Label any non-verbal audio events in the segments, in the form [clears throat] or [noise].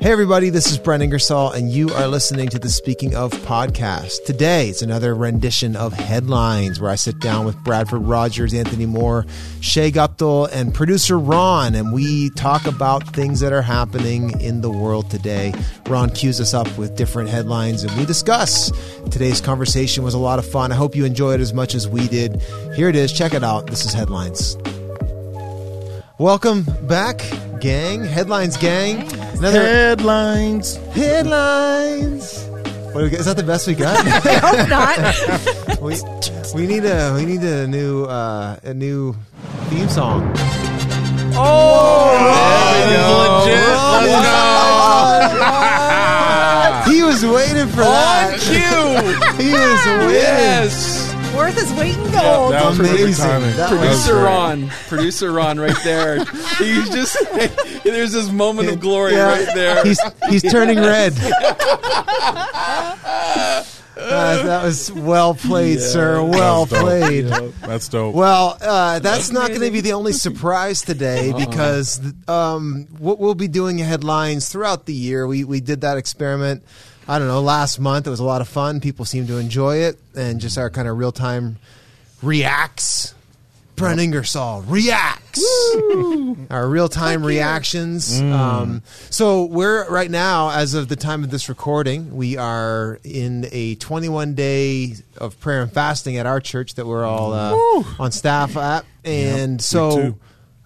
Hey, everybody, this is Brent Ingersoll, and you are listening to the Speaking of podcast. Today, it's another rendition of Headlines, where I sit down with Bradford Rogers, Anthony Moore, Shay Guptill, and producer Ron, and we talk about things that are happening in the world today. Ron cues us up with different headlines, and we discuss. Today's conversation was a lot of fun. I hope you enjoyed it as much as we did. Here it is. Check it out. This is Headlines. Welcome back, gang. Headlines, gang. Another Headlines. headlines. What, is that the best we got? [laughs] I hope not. [laughs] we, we need a we need a new uh, a new theme song. Oh, He was waiting for that. cue. [laughs] He was waiting. Yes. Worth his weight in gold. that was Amazing. That Producer was- Ron, producer Ron, right there. He's just [laughs] there's this moment of glory Yeah. right there. He's he's turning red. [laughs] Uh, that was well played, sir. Well That's dope. played. That's dope. Well, uh, that's not going to be the only [laughs] surprise today because um, what we'll be doing headlines throughout the year. We we did that experiment. I don't know last month. It was a lot of fun. People seem to enjoy it, and just our kind of real time reacts. Brent Ingersoll reacts. Our real time reactions. Um, so we're right now, as of the time of this recording, we are in a 21 day of prayer and fasting at our church that we're all uh, on staff at, and so.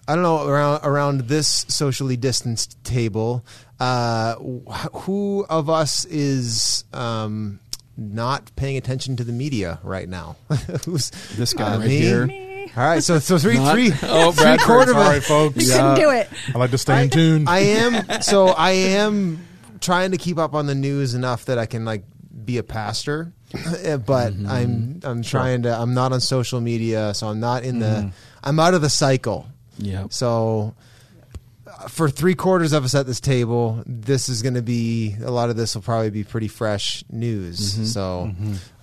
I don't know around around this socially distanced table, uh, who of us is um, not paying attention to the media right now? [laughs] Who's This guy uh, right me? here. All right, so so three Not- three Oh, three Bradford's quarter of All a- right, folks. He couldn't do it. I like to stay in tune. [laughs] I am [laughs] so I am trying to keep up on the news enough that I can like be a pastor, [clears throat] Eh, but Mm-hmm. I'm I'm trying to I'm not on social media, so I'm not in the Mm-hmm. I'm out of the cycle. Yeah. So uh, for three quarters of us at this table, this is going to be a lot of this will probably be pretty fresh news. Mm-hmm. So,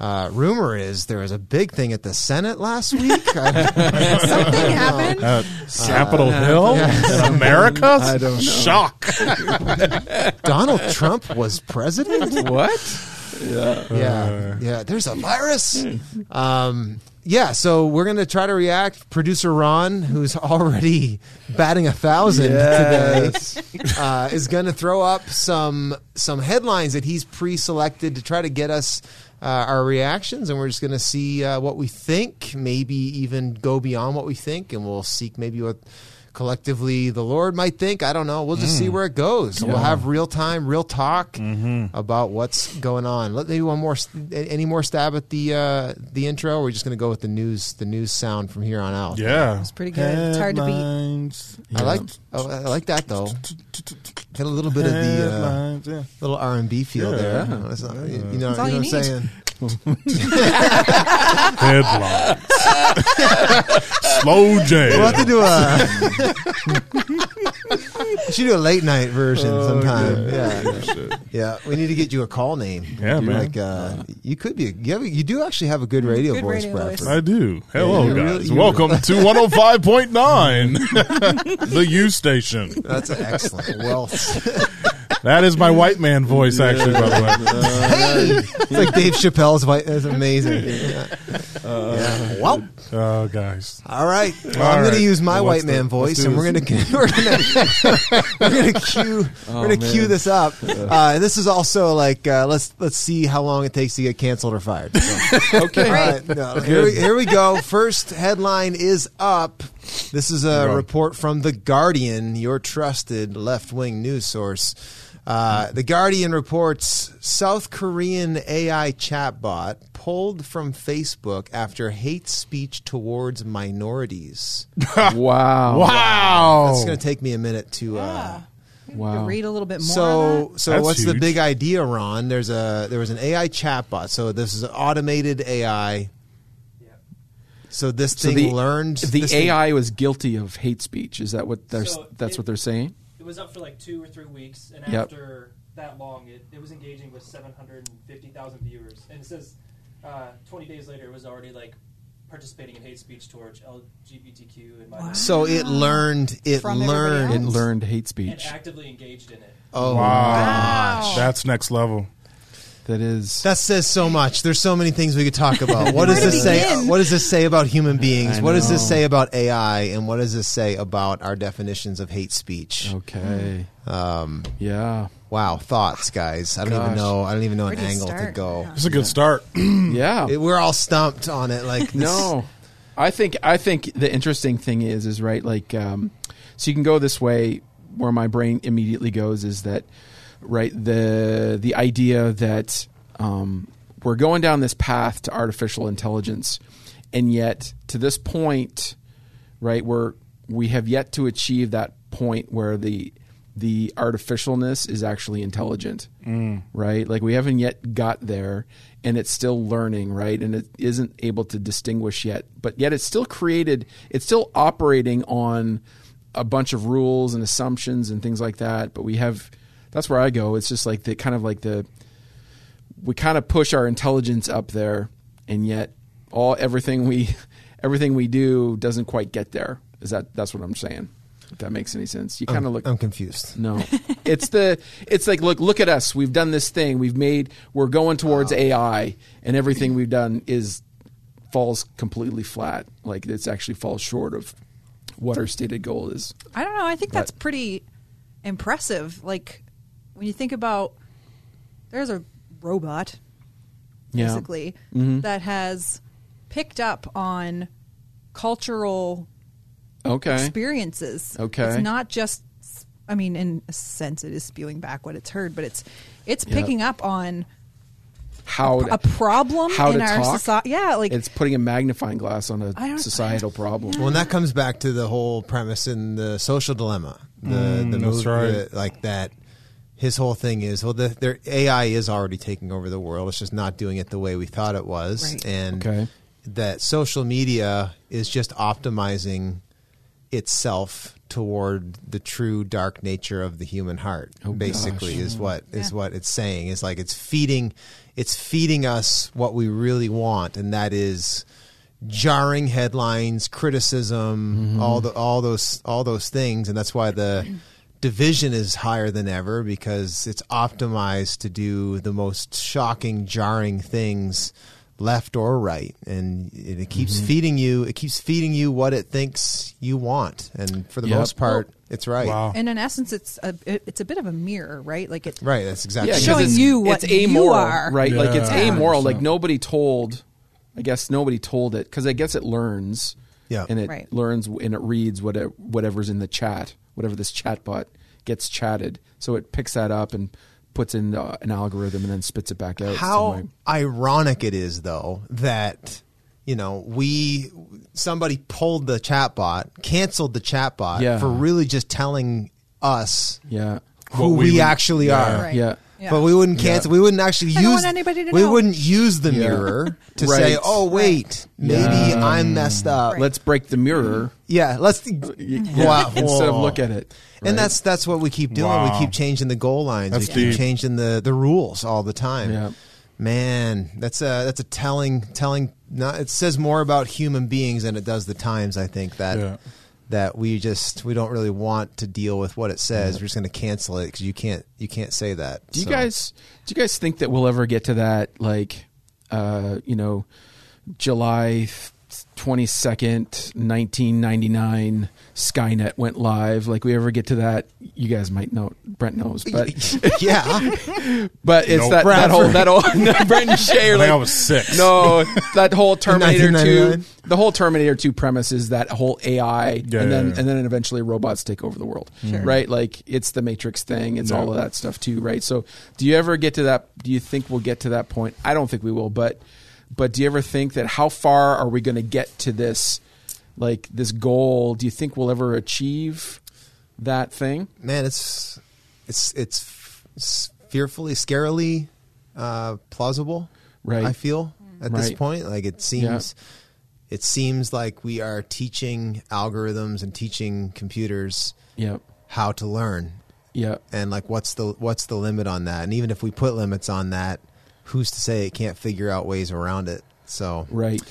uh, rumor is there was a big thing at the Senate last week. [laughs] Something happened. At Capitol Hill in America. I don't know. Shock. [laughs] Donald Trump was president. What? Yeah. yeah, yeah. There's a virus. Um, yeah, so we're gonna try to react. Producer Ron, who's already batting a thousand Yes. today, uh, is gonna throw up some some headlines that he's pre-selected to try to get us. Uh, our reactions, and we're just going to see uh, what we think. Maybe even go beyond what we think, and we'll seek maybe what collectively the Lord might think. I don't know. We'll just see where it goes. We'll have real time, real talk about what's going on. Let maybe one more, any more stab at the uh, the intro. Or we're just going to go with the news, the news sound from here on out. Yeah. It's pretty good. It's hard to beat. Headlines. I like, oh, I like that though. Got a little bit of the uh, yeah. little R and B feel Yeah. there. That's not- you know, all you know what I'm saying. Headlines. [laughs] Slow J. We'll have to do a. we should do a late night version sometime. Yeah, yeah. We need to get you a call name. Yeah, You man. Like, uh, you could be. You, have, you do actually have a good radio Good voice, radio Bradford. voice. I do. Hello, you guys. really- you- Welcome to 105.9, [laughs] the U station. That's excellent. Well, [laughs] That is my white man voice, actually, by the way. [laughs] hey, it's like Dave Chappelle's voice. That's amazing. [laughs] Yeah. Yeah. Well, Oh, guys. all right. Well, All I'm going right. to use my Well, white man do- let's voice, and we're going to [laughs] we're going to we're going to cue we're going to cue this up. Uh, and this is also like uh, let's let's see how long it takes to get canceled or fired. So. Okay. All right, no, here, we, here we go. First headline is up. This is a report from The Guardian, your trusted left wing news source. Uh, the Guardian reports South Korean AI chatbot pulled from Facebook after hate speech towards minorities. [laughs] Wow. Wow. That's going to take me a minute to. Uh, Yeah. Wow. Read a little bit more. on so, so That's what's the big idea, Ron? There's a there was an AI chatbot. So this is an automated AI. So this So thing the learned the this thing- AI was guilty of hate speech. Is that what they're So that's it- what they're saying? It was up for like two or three weeks, and Yep. after that long, it, it was engaging with 750,000 viewers. And it says uh, 20 days later, it was already like participating in hate speech towards LGBTQ and minorities, So it learned. It From everybody learned. It learned hate and speech. actively engaged in it. Oh, Wow. That's next level. That is. That says so much. There's so many things we could talk [laughs] about. What does Where to this say? begin? What does this say about human beings? I What does this know. say about AI? And what does this say about our definitions of hate speech? Okay. Um, Yeah. wow, thoughts, guys. I don't even know. I don't even know Where an do you angle to start? go. Yeah. It's a good start. [clears throat] Yeah. It- we're all stumped on it. Like this- No, I think I think the interesting thing is is right like um, so you can go this way where my brain immediately goes is that right the the idea that um, we're going down this path to artificial intelligence and yet to this point right we're we have yet to achieve that point where the the artificialness is actually intelligent right? Like we haven't yet got there and it's still learning right? And it isn't able to distinguish yet but yet it's still created it's still operating on a bunch of rules and assumptions and things like that but we have that's where i go. It's just like the kind of like the we kind of push our intelligence up there and yet all everything we [laughs] everything we do doesn't quite get there. Is that that's what i'm saying? If that makes any sense. You kind of look I'm confused. no. [laughs] It's the it's like look look at us. We've done this thing. We've made we're going towards oh. ai and everything we've done is falls completely flat. Like it's actually falls short of what our stated goal is. I don't know. I think that's pretty impressive. Like when you think about there's a robot yeah basically Mhm. that has picked up on cultural okay experiences. Okay. It's not just I mean in a sense it is spewing back what it's heard, but it's it's Yeah. picking up on how a problem how in to our society. Yeah, like it's putting a magnifying glass on a societal problem Well, and that comes back to the whole premise in the social dilemma. The Mm, the movie, right. like that. His whole thing is well, the, their AI is already taking over the world. It's just not doing it the way we thought it was, Right. and Okay. that social media is just optimizing itself toward the true dark nature of the human heart. Oh, basically, gosh. is mm-hmm. what is Yeah. what it's saying. Is like it's feeding, it's feeding us what we really want, and that is jarring headlines, criticism, mm-hmm. all the all those all those things, and that's why the division is higher than ever because it's optimized to do the most shocking, jarring things left or right and it, it keeps mm-hmm. feeding you it keeps feeding you what it thinks you want and for the Yep. most part it's right Wow. and in essence it's a it, it's a bit of a mirror, right? Like it right that's exactly yeah, Showing it's, you what it's you amoral, are. right? Like it's Yeah. amoral. Like nobody told. I guess nobody told it because I guess it learns. Yeah. and it Right. learns and it reads whatever whatever's in the chat, whatever this chatbot gets chatted. So it picks that up and puts in uh, an algorithm and then spits it back out. how ironic it is though that you know we somebody pulled the chatbot canceled the chatbot Yeah. for really just telling us Yeah, who we, we actually yeah. are Right. yeah. Yeah. But we wouldn't cancel. We wouldn't actually I use. don't want anybody to we know. wouldn't use the Yeah. mirror [laughs] to Right. say, "Oh, wait, maybe Yeah. I'm messed up." Right. Let's break the mirror Yeah, let's. yeah, Wow. instead of look at it. And that's that's what we keep doing. Wow. We keep changing the goal lines. That's we keep deep. changing the the rules all the time. Yeah. Man, that's a that's a telling telling. Not, it says more about human beings than it does the times. I think that Yeah. That we just we don't really want to deal with what it says. We're just going to cancel it because you can't you can't say that. Do you So- guys do you guys think that we'll ever get to that like uh, you know July twenty second, nineteen ninety nine Skynet went live? Like we ever get to that? You guys might know. Brent knows, but [laughs] yeah. [laughs] but it's Nope. that, that whole that whole no, [laughs] Brent and Shay I are think I like was six. no that whole Terminator two the whole Terminator two premise is that whole AI Yeah, and yeah, then yeah. and then eventually robots take over the world Sure. right like it's the Matrix thing it's Yeah. all of that stuff too right so do you ever get to that do you think we'll get to that point I don't think we will but but do you ever think that how far are we going to get to this like this goal? Do you think we'll ever achieve that thing? Man, it's it's it's, it's fearfully, scarily uh, plausible. Right. I feel at this point, like it seems, it seems like we are teaching algorithms and teaching computers yeah how to learn, yeah and like what's the what's the limit on that? And even if we put limits on that, who's to say it can't figure out ways around it? So right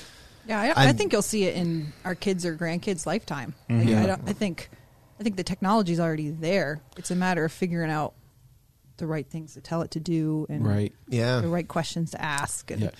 Yeah, I, I think you'll see it in our kids or grandkids' lifetime. Mm-hmm. Like, Yeah. I, don't, I think, I think the technology's already there. It's a matter of figuring out the right things to tell it to do and Right. Yeah. the right questions to ask. And Yeah.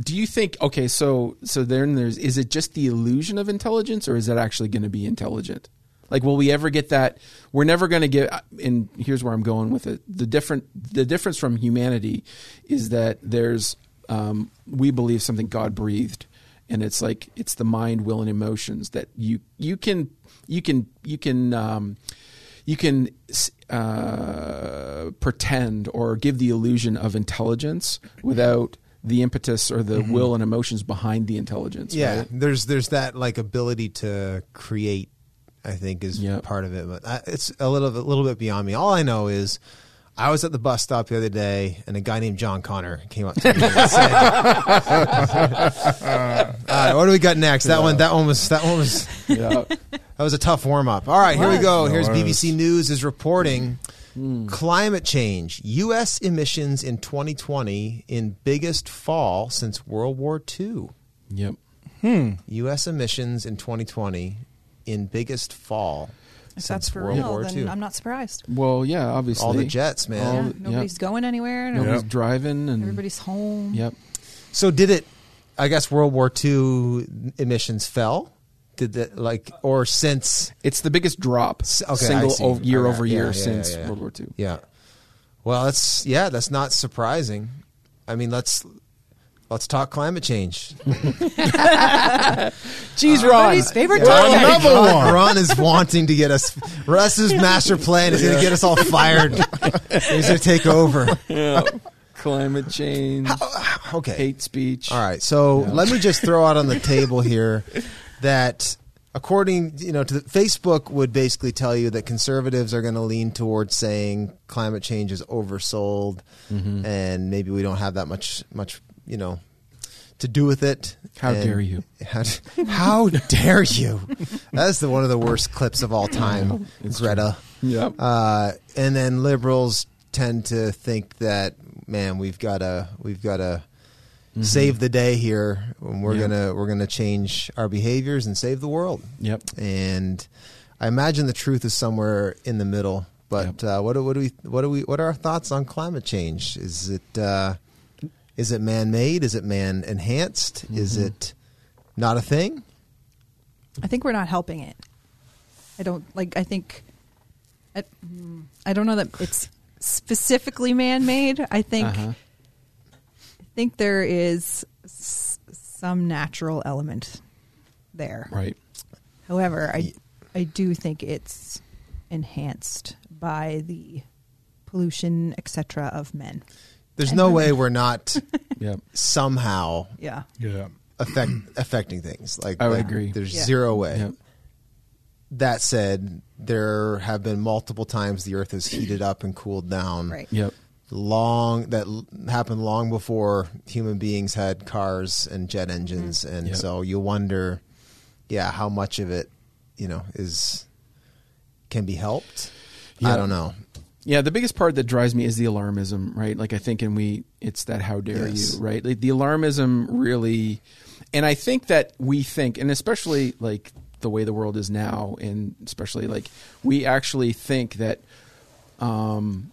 Do you think okay, so so then there's is it just the illusion of intelligence or is it actually going to be intelligent? Like will we ever get that we're never going to get and here's where I'm going with it. The different the difference from humanity is that there's um, we believe something God breathed and it's like it's the mind, will and emotions that you you can you can you can um, you can uh, pretend or give the illusion of intelligence without the impetus or the will and emotions behind the intelligence. Yeah, right? there's there's that like ability to create. I think is Yep. part of it, but it's a little a little bit beyond me. All I know is. I was at the bus stop the other day, and a guy named John Connor came up to me and said, [laughs] "All right, what do we got next?" That one, that one was that one was Yeah. that was a tough warm up. All right, here we go. No, Here's it BBC News is reporting Hmm. climate change. U.S. emissions in 2020 in biggest fall since World War II. yep. Hmm. U.S. emissions in 2020 in biggest fall if since that's for World real, War then II. I'm not surprised. Well, yeah, obviously. All the jets, man. All Yeah, the- nobody's going anywhere. Nobody's Yep. driving and Everybody's home. Yep. So did it? I guess World War II emissions fell. Did that like or since? It's the biggest drop S- okay, single see. o- year Okay, over yeah, year yeah, since yeah, yeah. World War II. Yeah. Well, that's yeah, that's not surprising. I mean, let's let's talk climate change. [laughs] Jeez, Ron. Everybody's favorite Yeah, topic. Another Ron, one. Ron is wanting to get us. Russ's master plan is going to get us all fired. [laughs] He's going to take over. Yeah. Climate change, Okay. hate speech. All right. So let me just throw out on the table [laughs] here that according you know to the, Facebook would basically tell you that conservatives are going to lean towards saying climate change is oversold Mm-hmm. and maybe we don't have that much much you know to do with it. How dare you. [laughs] How, how dare you? That's the one of the worst clips of all time, It's Greta. Yep. Uh, and then liberals tend to think that man, we've got to we've got to save the day here. And we're Mm-hmm. Gonna we're gonna change our behaviors and save the world. Yep. And I imagine the truth is somewhere in the middle. But uh, what do, what do we what do we what are our thoughts on climate change? Is it uh, is it man made? Is it man enhanced? Is Mm-hmm. it not a thing? I think we're not helping it. I don't like. I think. I, mm, I don't know that it's specifically man-made. I think. Uh-huh. I think there is s- some natural element there. Right. However, I I do think it's enhanced by the pollution, etc., of men. There's no way we're not [laughs] Yep. somehow Yeah. Yeah. affect affecting things. Like I would like, agree. There's Yeah. zero way. Yep. That said, there have been multiple times the Earth has heated up and cooled down. Right. Yep. Long that l- happened long before human beings had cars and jet engines, and Yep. so you wonder, yeah, how much of it, you know, is can be helped. I don't know. Yeah, the biggest part that drives me is the alarmism, right? Like I think, and we, it's that how dare Yes. you, right? Like the alarmism really, and I think that we think, and especially like the way the world is now, and especially like we actually think that, um,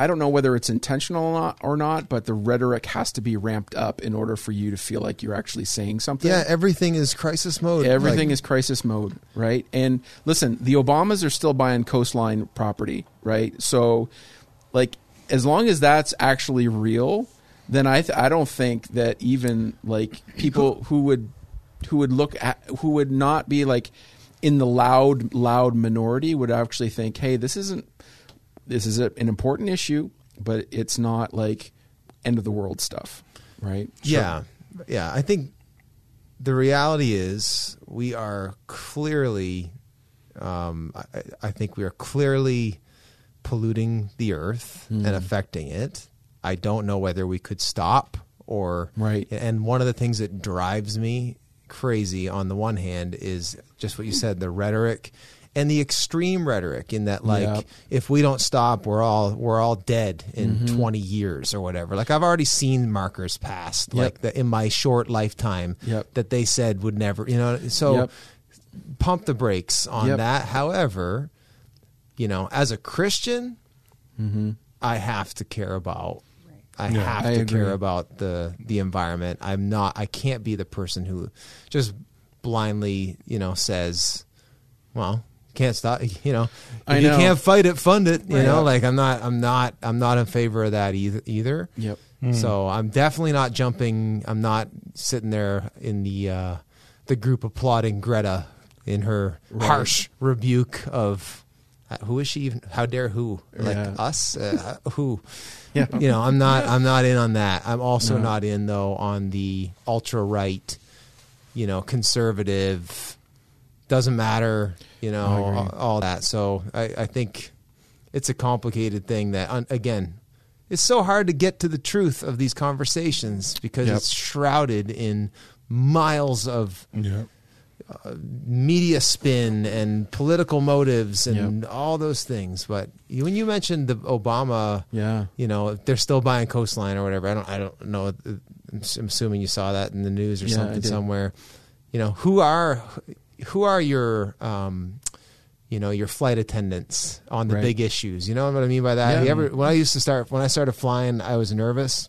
I don't know whether it's intentional or not, or not, but the rhetoric has to be ramped up in order for you to feel like you're actually saying something. Yeah, everything is crisis mode. Everything Like, is crisis mode, right? And listen, the Obamas are still buying coastline property, right? So, like, as long as that's actually real, then I th- I don't think that even like people who would who would look at who would not be like in the loud loud minority would actually think, hey, this isn't this is a, an important issue, but it's not like end of the world stuff, right? Yeah, yeah. I think the reality is we are clearly, um, I, I think we are clearly polluting the earth Hmm. and affecting it. I don't know whether we could stop or Right. And one of the things that drives me crazy on the one hand is just what you said, the rhetoric and the extreme rhetoric in that like Yep. if we don't stop we're all we're all dead in Mm-hmm. 20 years or whatever like i've already seen markers passed Yep. like the, in my short lifetime Yep. that they said would never you know so pump the brakes on that however you know as a christian i have to care about i Yeah. have I to agree. care about the the environment i'm not i can't be the person who just blindly you know says well can't stop [laughs] you know if I you can't fight it fund it you Right. know like i'm not i'm not i'm not in favor of that either either Yep. so i'm definitely not jumping i'm not sitting there in the uh the group applauding greta in her Right. harsh rebuke of uh, who is she even how dare who like Yeah. us uh, who [laughs] Yeah. you know i'm not i'm not in on that i'm also No. not in though on the ultra right you know conservative doesn't matter you know all, all that. So I, I think it's a complicated thing that again it's so hard to get to the truth of these conversations because Yep. it's shrouded in miles of Yeah. Uh, media spin and political motives and all those things. But when you mentioned the obama Yeah. you know they're still buying coastline or whatever. I don't i don't know. I'm assuming you saw that in the news or Yeah, something somewhere. You know who are who are your um you know your flight attendants on the Right. big issues you know what i mean by that Yeah. ever when i used to start when i started flying i was nervous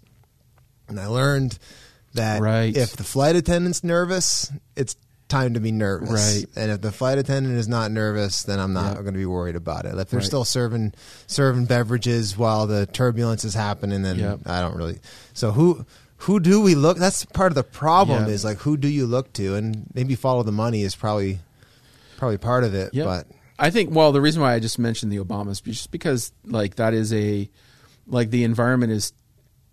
and i learned that Right. if the flight attendant's nervous it's time to be nervous Right. and if the flight attendant is not nervous then i'm not Yep. going to be worried about it if they're Right. still serving serving beverages while the turbulence is happening then Yep. i don't really so who who do we look that's part of the problem Yeah. is like who do you look to and maybe follow the money is probably probably part of it Yep. but I think well the reason why I just mentioned the Obamas is just because like that is a like the environment is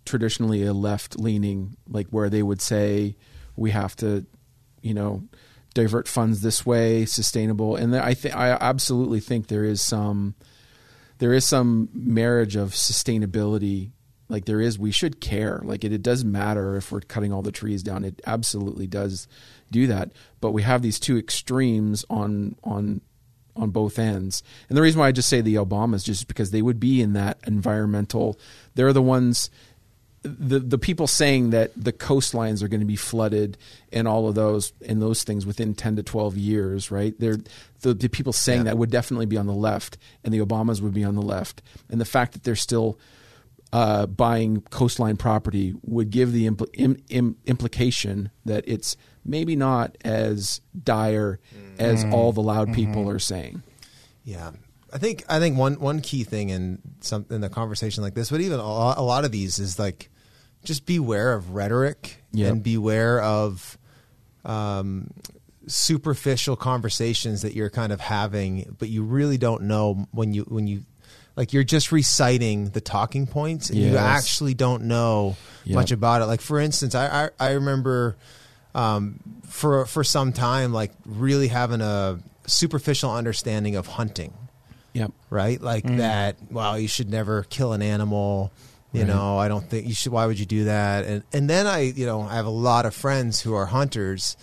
traditionally a left leaning like where they would say we have to you know divert funds this way sustainable and I think I absolutely think there is some there is some marriage of sustainability like there is we should care. Like it, it doesn't matter if we're cutting all the trees down. It absolutely does do that. But we have these two extremes on on on both ends. And the reason why i just say the obamas just because they would be in that environmental they're the ones the the people saying that the coastlines are going to be flooded and all of those and those things within 10 to 12 years right? They're the, the people saying Yeah. that would definitely be on the left and the obamas would be on the left. And the fact that they're still uh, buying coastline property would give the impl- im- im- implication that it's maybe not as dire as all the loud people are saying. Yeah, I think I think one one key thing in some in a conversation like this, but even a lot, a lot of these is like just beware of rhetoric Yep. and beware of um, superficial conversations that you're kind of having, but you really don't know when you when you like you're just reciting the talking points and you actually don't know Yep. much about it. Like for instance, I I, I remember um, for for some time like really having a superficial understanding of hunting yep right? Like that. Well, you should never kill an animal. You Right. know, I don't think you should. Why would you do that? And and then I, you know, I have a lot of friends who are hunters,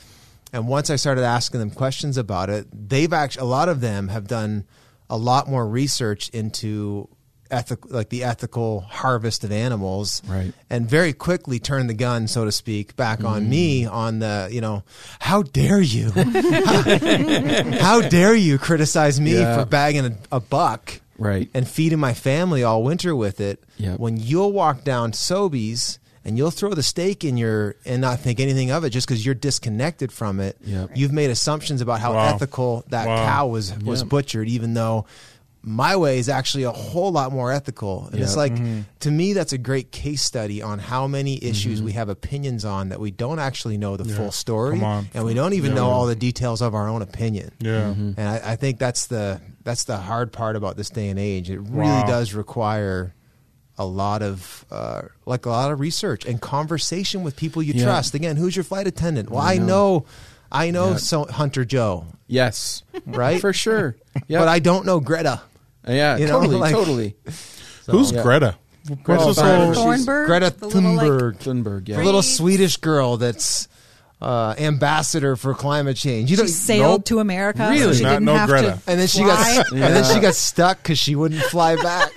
and once I started asking them questions about it, they've actually a lot of them have done a lot more research into ethical, like the ethical harvest of animals, Right. And very quickly turned the gun, so to speak, back Mm. on me on the, you know, how dare you, [laughs] how dare you criticize me Yeah. for bagging a, a buck right and feeding my family all winter with it. Yep. When you'll walk down Sobeys and you'll throw the stake in your and not think anything of it just because you're disconnected from it, Yep. you've made assumptions about how Wow. ethical that Wow. cow was was Yep. butchered, even though my way is actually a whole lot more ethical. And it's Yep. like mm-hmm. to me that's a great case study on how many issues mm-hmm. we have opinions on that we don't actually know the Yeah. full story and we don't even Yeah. know all the details of our own opinion. Yeah. And I, I think that's the that's the hard part about this day and age. It really Wow. does require a lot of uh, like a lot of research and conversation with people you Yeah. trust. Again, who's your flight attendant? Well, I I know, know. I know, Yeah. so Hunter Joe, yes right? for sure yeah But I don't know Greta. yeah you know, totally like- totally Who's Yeah. Greta? Greta What's Thunberg. whole- Thornburg, Greta the little, like, Thunberg, Thunberg yeah the little Swedish girl that's uh, ambassador for climate change. You She don't sailed nope. to America. so Really? she Not- didn't no have Greta. to and then she fly. got and then she got stuck because she wouldn't fly back.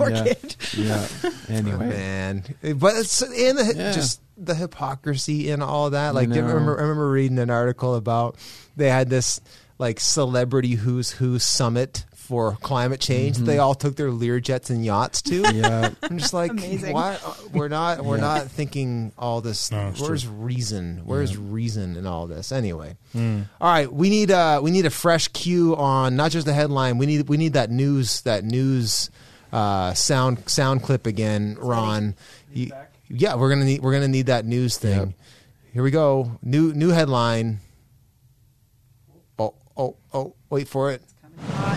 Poor yeah. kid. Yeah. [laughs] Anyway. Man, but it's and the, Yeah. just the hypocrisy and all that. Like, I know. remember, I remember reading an article about they had this like celebrity who's who summit for climate change. that They all took their Learjets and yachts to. Mm-hmm. Yeah. I'm just like, Amazing. why? uh, We're not. We're Yeah. not thinking all this. No, where's true. reason? Where's reason in all this? Anyway, all right. We need uh we need a fresh cue on not just the headline. We need we need that news that news uh, sound sound clip again, Ron. You- yeah, we're gonna need we're gonna need that news thing. Yep. Here we go. New new headline. Oh oh oh! Wait for it.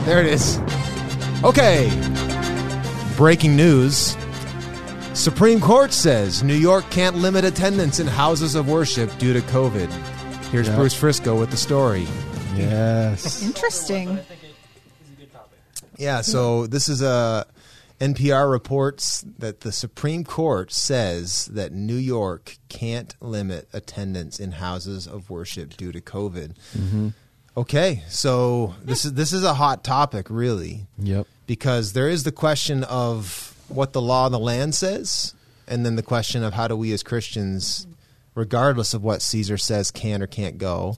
There it is. Okay. Breaking news. Supreme Court says New York can't limit attendance in houses of worship due to COVID. Here's Yep. Bruce Frisco with the story. Yes. Interesting. I think it is a good topic. Yeah, so this is a NPR reports that the Supreme Court says that New York can't limit attendance in houses of worship due to COVID. Okay, so this is this is a hot topic, really, Yep. because there is the question of what the law of the land says, and then the question of how do we as Christians, regardless of what Caesar says can or can't go,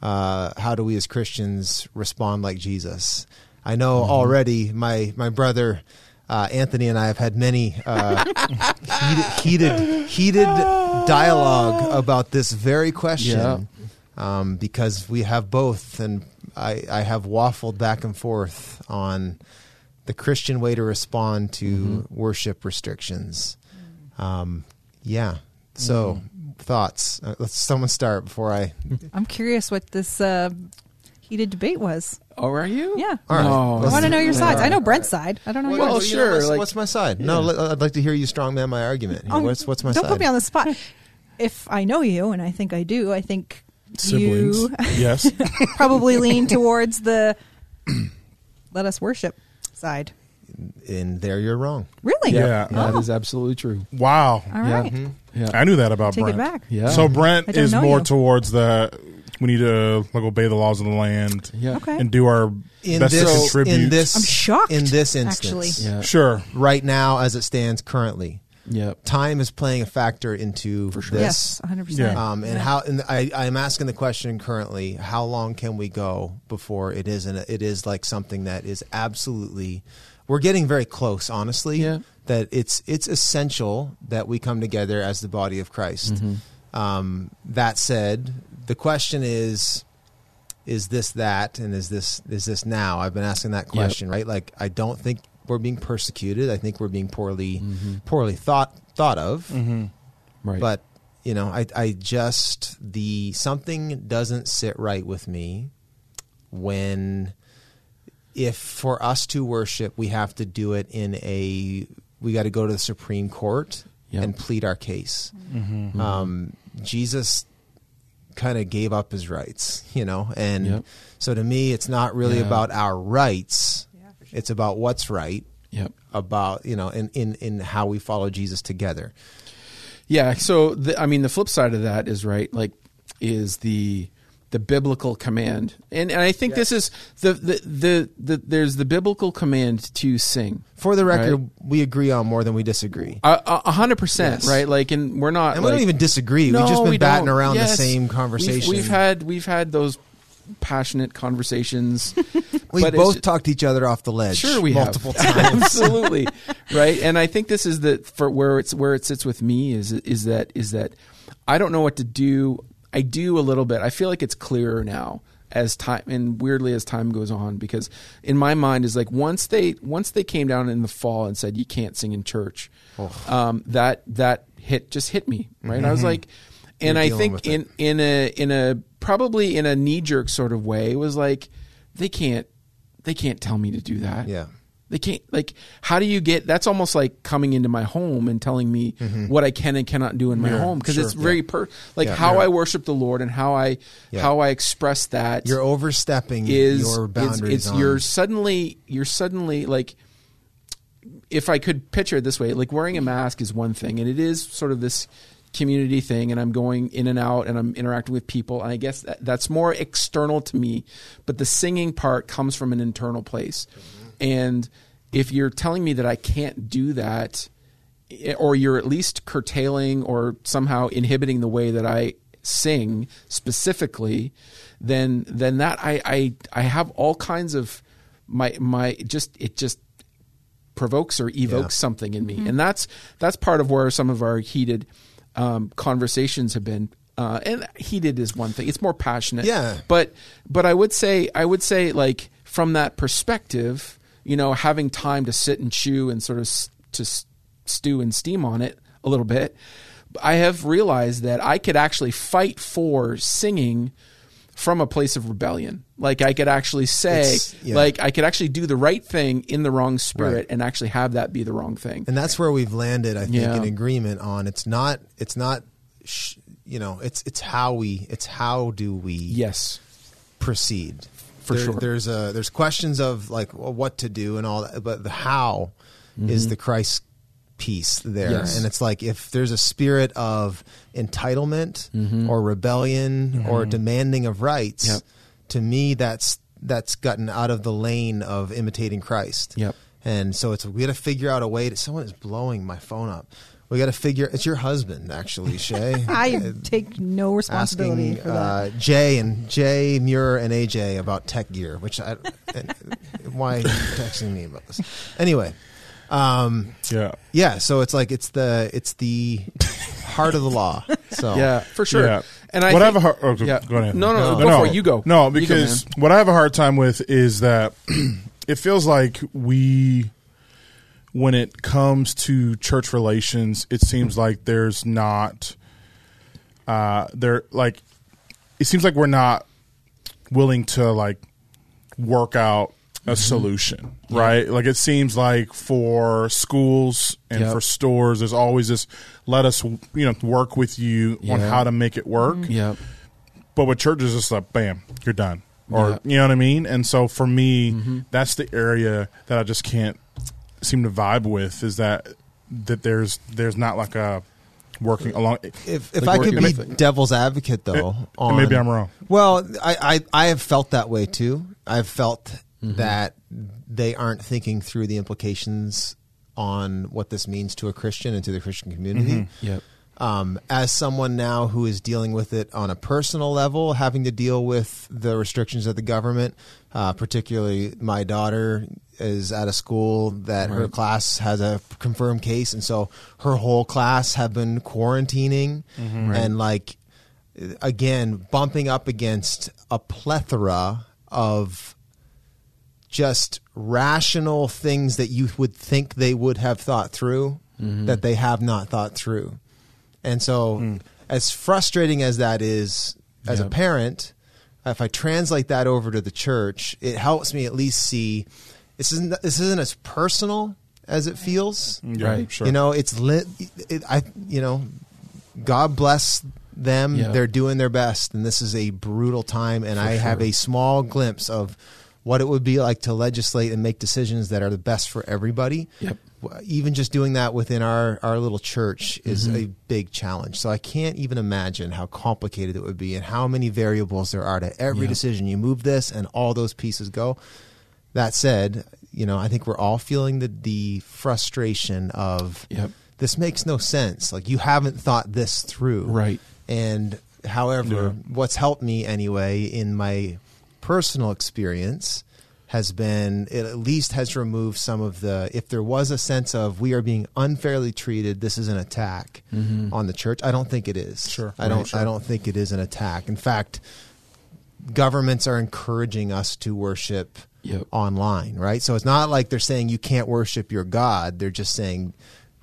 uh, how do we as Christians respond like Jesus? I know already my my brother uh, Anthony and I have had many uh, heated, heated heated dialogue about this very question um, because we have both, and I, I have waffled back and forth on the Christian way to respond to worship restrictions. Um, yeah. So thoughts? Uh, let's someone start before I. I'm curious what this uh, heated debate was. Oh, are you? Yeah. All right. No. I want to know your sides. I know Brent's side. I don't know Well, yours. you know, sure, what's, like- what's my side? No, let, I'd like to hear you strongman my argument. here. Oh, what's what's my side? don't side? put me on the spot. If I know you, and I think I do, I think Siblings. you [laughs] yes. probably lean towards the let us worship side. and there you're wrong. Really? Yeah. That Oh. is absolutely true. Wow. All Yeah. right. Yeah. I knew that about Take Brent. it back. Yeah. So Brent I don't is know more you. towards the we need to like obey the laws of the land Yeah. Okay. and do our In best to this, contribute. in this, I'm shocked, In this actually. instance, Yeah. sure. right now, as it stands currently, Yep. time is playing a factor into For sure. Yes, this. 100%. Yeah. Um, and how? And I, I'm asking the question currently: How long can we go before it isn't? It is like something that is absolutely. We're getting very close, honestly. Yeah. That it's it's essential that we come together as the body of Christ. Mm-hmm. Um, that said, the question is: Is this that? And is this is this now? I've been asking that question, right? Like, I don't think we're being persecuted. I think we're being poorly poorly thought thought of. Mm-hmm. Right. But you know, I I just the something doesn't sit right with me when if for us to worship we have to do it in a we got to go to the Supreme Court Yep. and plead our case. Um, Jesus kind of gave up his rights, you know, and Yep. so to me, it's not really Yeah. about our rights. It's about what's right Yep. about you know in in in how we follow Jesus together. Yeah. So the, I mean, the flip side of that is right. Like, is the the biblical command, and, and I think this is the, the the the there's the biblical command to sing. For the record, Right. we agree on more than we disagree. A- hundred percent, right? Like, and we're not. And we like, don't even disagree. No, We've just been we batting don't. around Yes. the same We've- conversation. We've, had we've had those passionate conversations. [laughs] We've but both talked each other off the ledge. Sure, we multiple have. [laughs] times. Absolutely, right. And I think this is the for where it's where it sits with me is is that is that I don't know what to do. I do a little bit. I feel like it's clearer now as time and weirdly as time goes on because in my mind is like once they once they came down in the fall and said you can't sing in church, um, that that hit just hit me right. I was like, and You're I think in in a in a probably in a knee jerk sort of way was like they can't they can't tell me to do that. Yeah. They can't like how do you get that's almost like coming into my home and telling me mm-hmm. what I can and cannot do in my Mirror. home because Sure. it's very per like Yeah, how. I worship the Lord and how I Yeah. how I express that You're overstepping is your it's, boundaries. it's on- you're suddenly you're suddenly like if I could picture it this way like wearing a mask is one thing and it is sort of this community thing and I'm going in and out and I'm interacting with people. And I guess that, that's more external to me. But the singing part comes from an internal place. Mm-hmm. And if you're telling me that I can't do that, eh, or you're at least curtailing or somehow inhibiting the way that I sing specifically, then then that I I, I have all kinds of my my just it just provokes or evokes Yeah. something in me, and that's that's part of where some of our heated um, conversations have been. Uh, and heated is one thing; it's more passionate. Yeah. but but I would say I would say like from that perspective, you know, having time to sit and chew and sort of s- to s- stew and steam on it a little bit, I have realized that I could actually fight for singing from a place of rebellion. Like I could actually say, yeah. like I could actually do the right thing in the wrong spirit Right. and actually have that be the wrong thing. and that's where we've landed. I think Yeah. in agreement on it's not it's not sh- you know it's it's how we it's how do we Yes. proceed For There- sure. There's a there's questions of like well, what to do and all that, but the how is the Christ piece there, Mm-hmm. Yes. and it's like if there's a spirit of entitlement Mm-hmm. or rebellion or demanding of rights, Yep. to me that's that's gotten out of the lane of imitating Christ. Yep. And so it's we got to figure out a way to. Someone is blowing my phone up. We got to figure. It's your husband, actually, Shay. [laughs] I take no responsibility asking for that. uh, Jay and Jay Muir and AJ about tech gear, which I and [laughs] why are you texting me about this? Anyway, um, Yeah. yeah. So it's like it's the it's the heart of the law. So Yeah, for sure. Yeah. And I what I have a hard. Oh, yeah. Go ahead. No, no, No. go for it. You go. No, You go, because what I have a hard time with is that [clears throat] it feels like we, when it comes to church relations, it seems like there's not, uh, there like, it seems like we're not willing to like work out a Mm-hmm. solution, right? Like it seems like for schools and Yep. for stores, there's always this let us, you know, work with you on how to make it work. Yeah. But with churches, it's like, bam, you're done. Or, Yeah. you know what I mean? And so for me, that's the area that I just can't seem to vibe with is that, that there's, there's not like a working along. if if Like I could be with devil's advocate though, And on maybe I'm wrong. Well, I, I I have felt that way too. I've felt Mm-hmm. that they aren't thinking through the implications on what this means to a Christian and to the Christian community. Yep. Um, as someone now who is dealing with it on a personal level, having to deal with the restrictions of the government, uh, particularly my daughter is at a school that her class has a confirmed case, and so her whole class have been quarantining and like again bumping up against a plethora of just rational things that you would think they would have thought through that they have not thought through. And so, hmm. as frustrating as that is as a parent, if I translate that over to the church, it helps me at least see this isn't this isn't as personal as it feels. Yeah, Right. sure. You know, it's lit. It, I, you know, God bless them. Yeah. They're doing their best, and this is a brutal time. And I have a small glimpse of what it would be like to legislate and make decisions that are the best for everybody. Yep. Even just doing that within our, our little church is Mm-hmm. a big challenge. So I can't even imagine how complicated it would be and how many variables there are to every Yeah. decision. You move this, and all those pieces go. That said, you know, I think we're all feeling the the frustration of Yep. this makes no sense. Like you haven't thought this through. Right. And however, Yeah. what's helped me anyway in my personal experience has been it at least has removed some of the if there was a sense of we are being unfairly treated this is an attack mm-hmm. on the church i don't think it is Sure. i don't Right, sure. i don't think it is an attack in fact governments are encouraging us to worship Yep. online, right? So it's not like they're saying you can't worship your God. They're just saying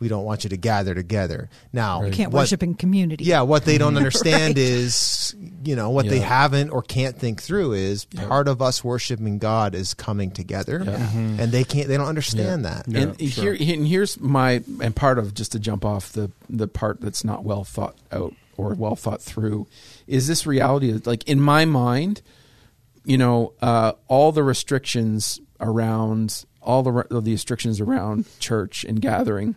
we don't want you to gather together. Now, You can't what- worship in community. Yeah, what they don't [laughs] understand Right. is, you know, what they haven't or can't think through is Yeah. part of us worshiping God is coming together, Yeah. Mhm. and they can't, they don't understand that. Yeah, and sure. here and here's my and part of just to jump off the the part that's not well thought out or well thought through is this reality of like in my mind you know uh, all the restrictions around all the re- the restrictions around church and gathering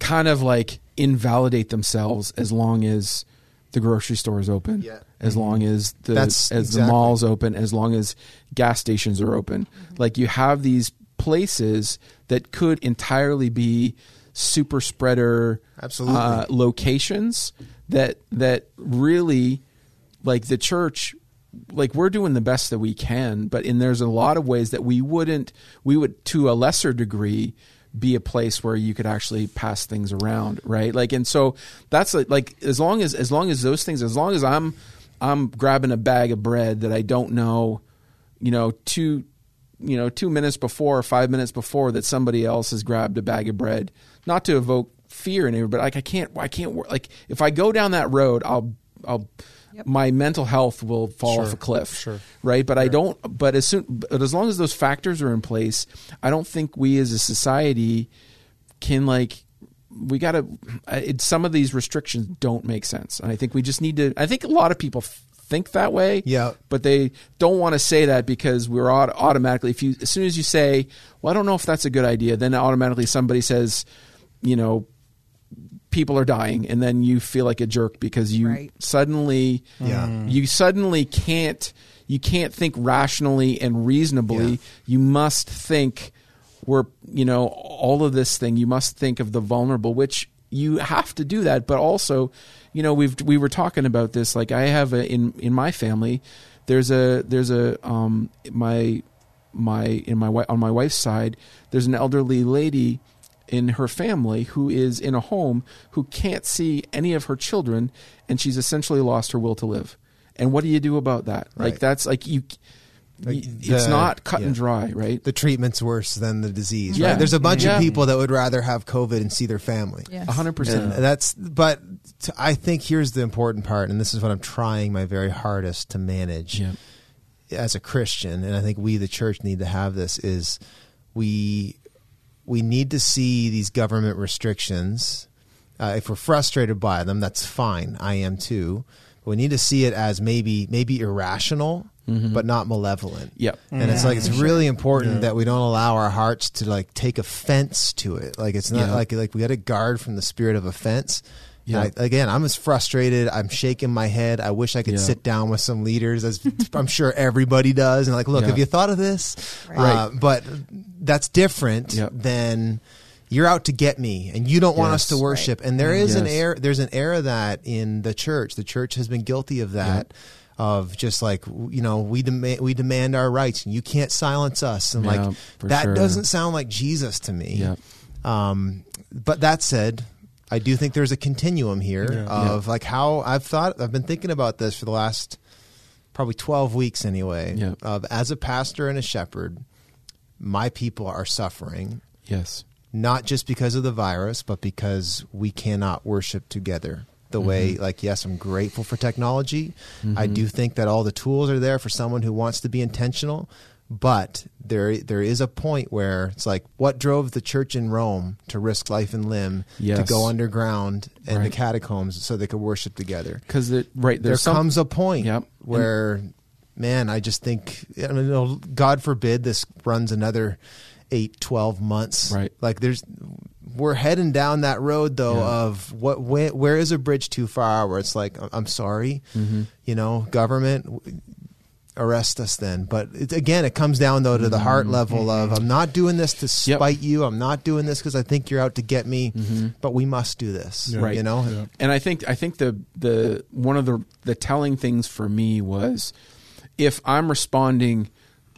kind of like invalidate themselves as long as the grocery store is open, Yeah. as long as the That's as exactly. the malls open, as long as gas stations are open. Like you have these places that could entirely be super spreader Absolutely. uh, locations that that really like the church like we're doing the best that we can but and there's a lot of ways that we wouldn't we would to a lesser degree be a place where you could actually pass things around right? Like and so that's like, like as long as as long as those things as long as i'm i'm grabbing a bag of bread that i don't know you know two you know two minutes before or five minutes before that somebody else has grabbed a bag of bread not to evoke fear in everybody but like i can't i can't wor- like if i go down that road i'll i'll Yep. my mental health will fall off a cliff Sure. right but i don't but as soon but as long as those factors are in place i don't think we as a society can like we got to it, some of these restrictions don't make sense and i think we just need to i think a lot of people f- think that way Yeah. but they don't want to say that because we're aut- automatically if you as soon as you say well i don't know if that's a good idea then automatically somebody says you know people are dying and then you feel like a jerk because you Right. suddenly Yeah. you suddenly can't you can't think rationally and reasonably Yeah. you must think we're you know all of this thing you must think of the vulnerable which you have to do that but also you know we've we were talking about this like i have a in in my family there's a there's a um my my in my wi- on my wife's side there's an elderly lady in her family who is in a home who can't see any of her children and she's essentially lost her will to live and what do you do about that like that's like you Like it's the- not cut yeah. and dry right The treatment's worse than the disease. Yeah. Right? There's a bunch Yeah. of people that would rather have COVID and see their family. Yes. Hundred percent. And that's but t- I think here's the important part, and this is what I'm trying my very hardest to manage Yeah. as a Christian, and I think we the church need to have this is we we need to see these government restrictions. Uh, if we're frustrated by them, that's fine. I am too. But we need to see it as maybe maybe irrational, but not malevolent. Yep. And it's like it's for sure. really important Yeah. that we don't allow our hearts to like take offense to it. Like it's not Yeah. like like we got to guard from the spirit of offense. Yeah. And I, again, I'm as frustrated. I'm shaking my head. I wish I could Yeah. sit down with some leaders, as I'm sure everybody does, and like, look, Yeah. have you thought of this? Right. Uh, but that's different Yep. than you're out to get me, and you don't want us to worship. And there is an Yes. air. There's an era that in the church, the church has been guilty of that. Of just like you know, we demand we demand our rights, and you can't silence us, and Yeah, like that sure. doesn't sound like Jesus to me. Yep. Um, but that said, I do think there's a continuum here Yeah. of like how I've thought. I've been thinking about this for the last probably 12 weeks anyway. Yeah. Of as a pastor and a shepherd, my people are suffering Yes. not just because of the virus, but because we cannot worship together the mm-hmm. way like yes i'm grateful for technology i mm-hmm. do think that all the tools are there for someone who wants to be intentional but there there is a point where it's like what drove the church in rome to risk life and limb to go underground in the catacombs so they could worship together Because right there some, comes a point Yep. where man i just think I don't god forbid this runs another 8 12 months Right. like there's we're heading down that road though Yeah. of what where, where is a bridge too far where it's like i'm sorry Mm-hmm. you know government arrest us then but it, again it comes down though to the heart level of i'm not doing this to Mm-hmm. Yep. spite you i'm not doing this because i think you're out to get me but we must do this Yeah. Right. you know Yeah. and I think I think the the one of the the telling things for me was if I'm responding,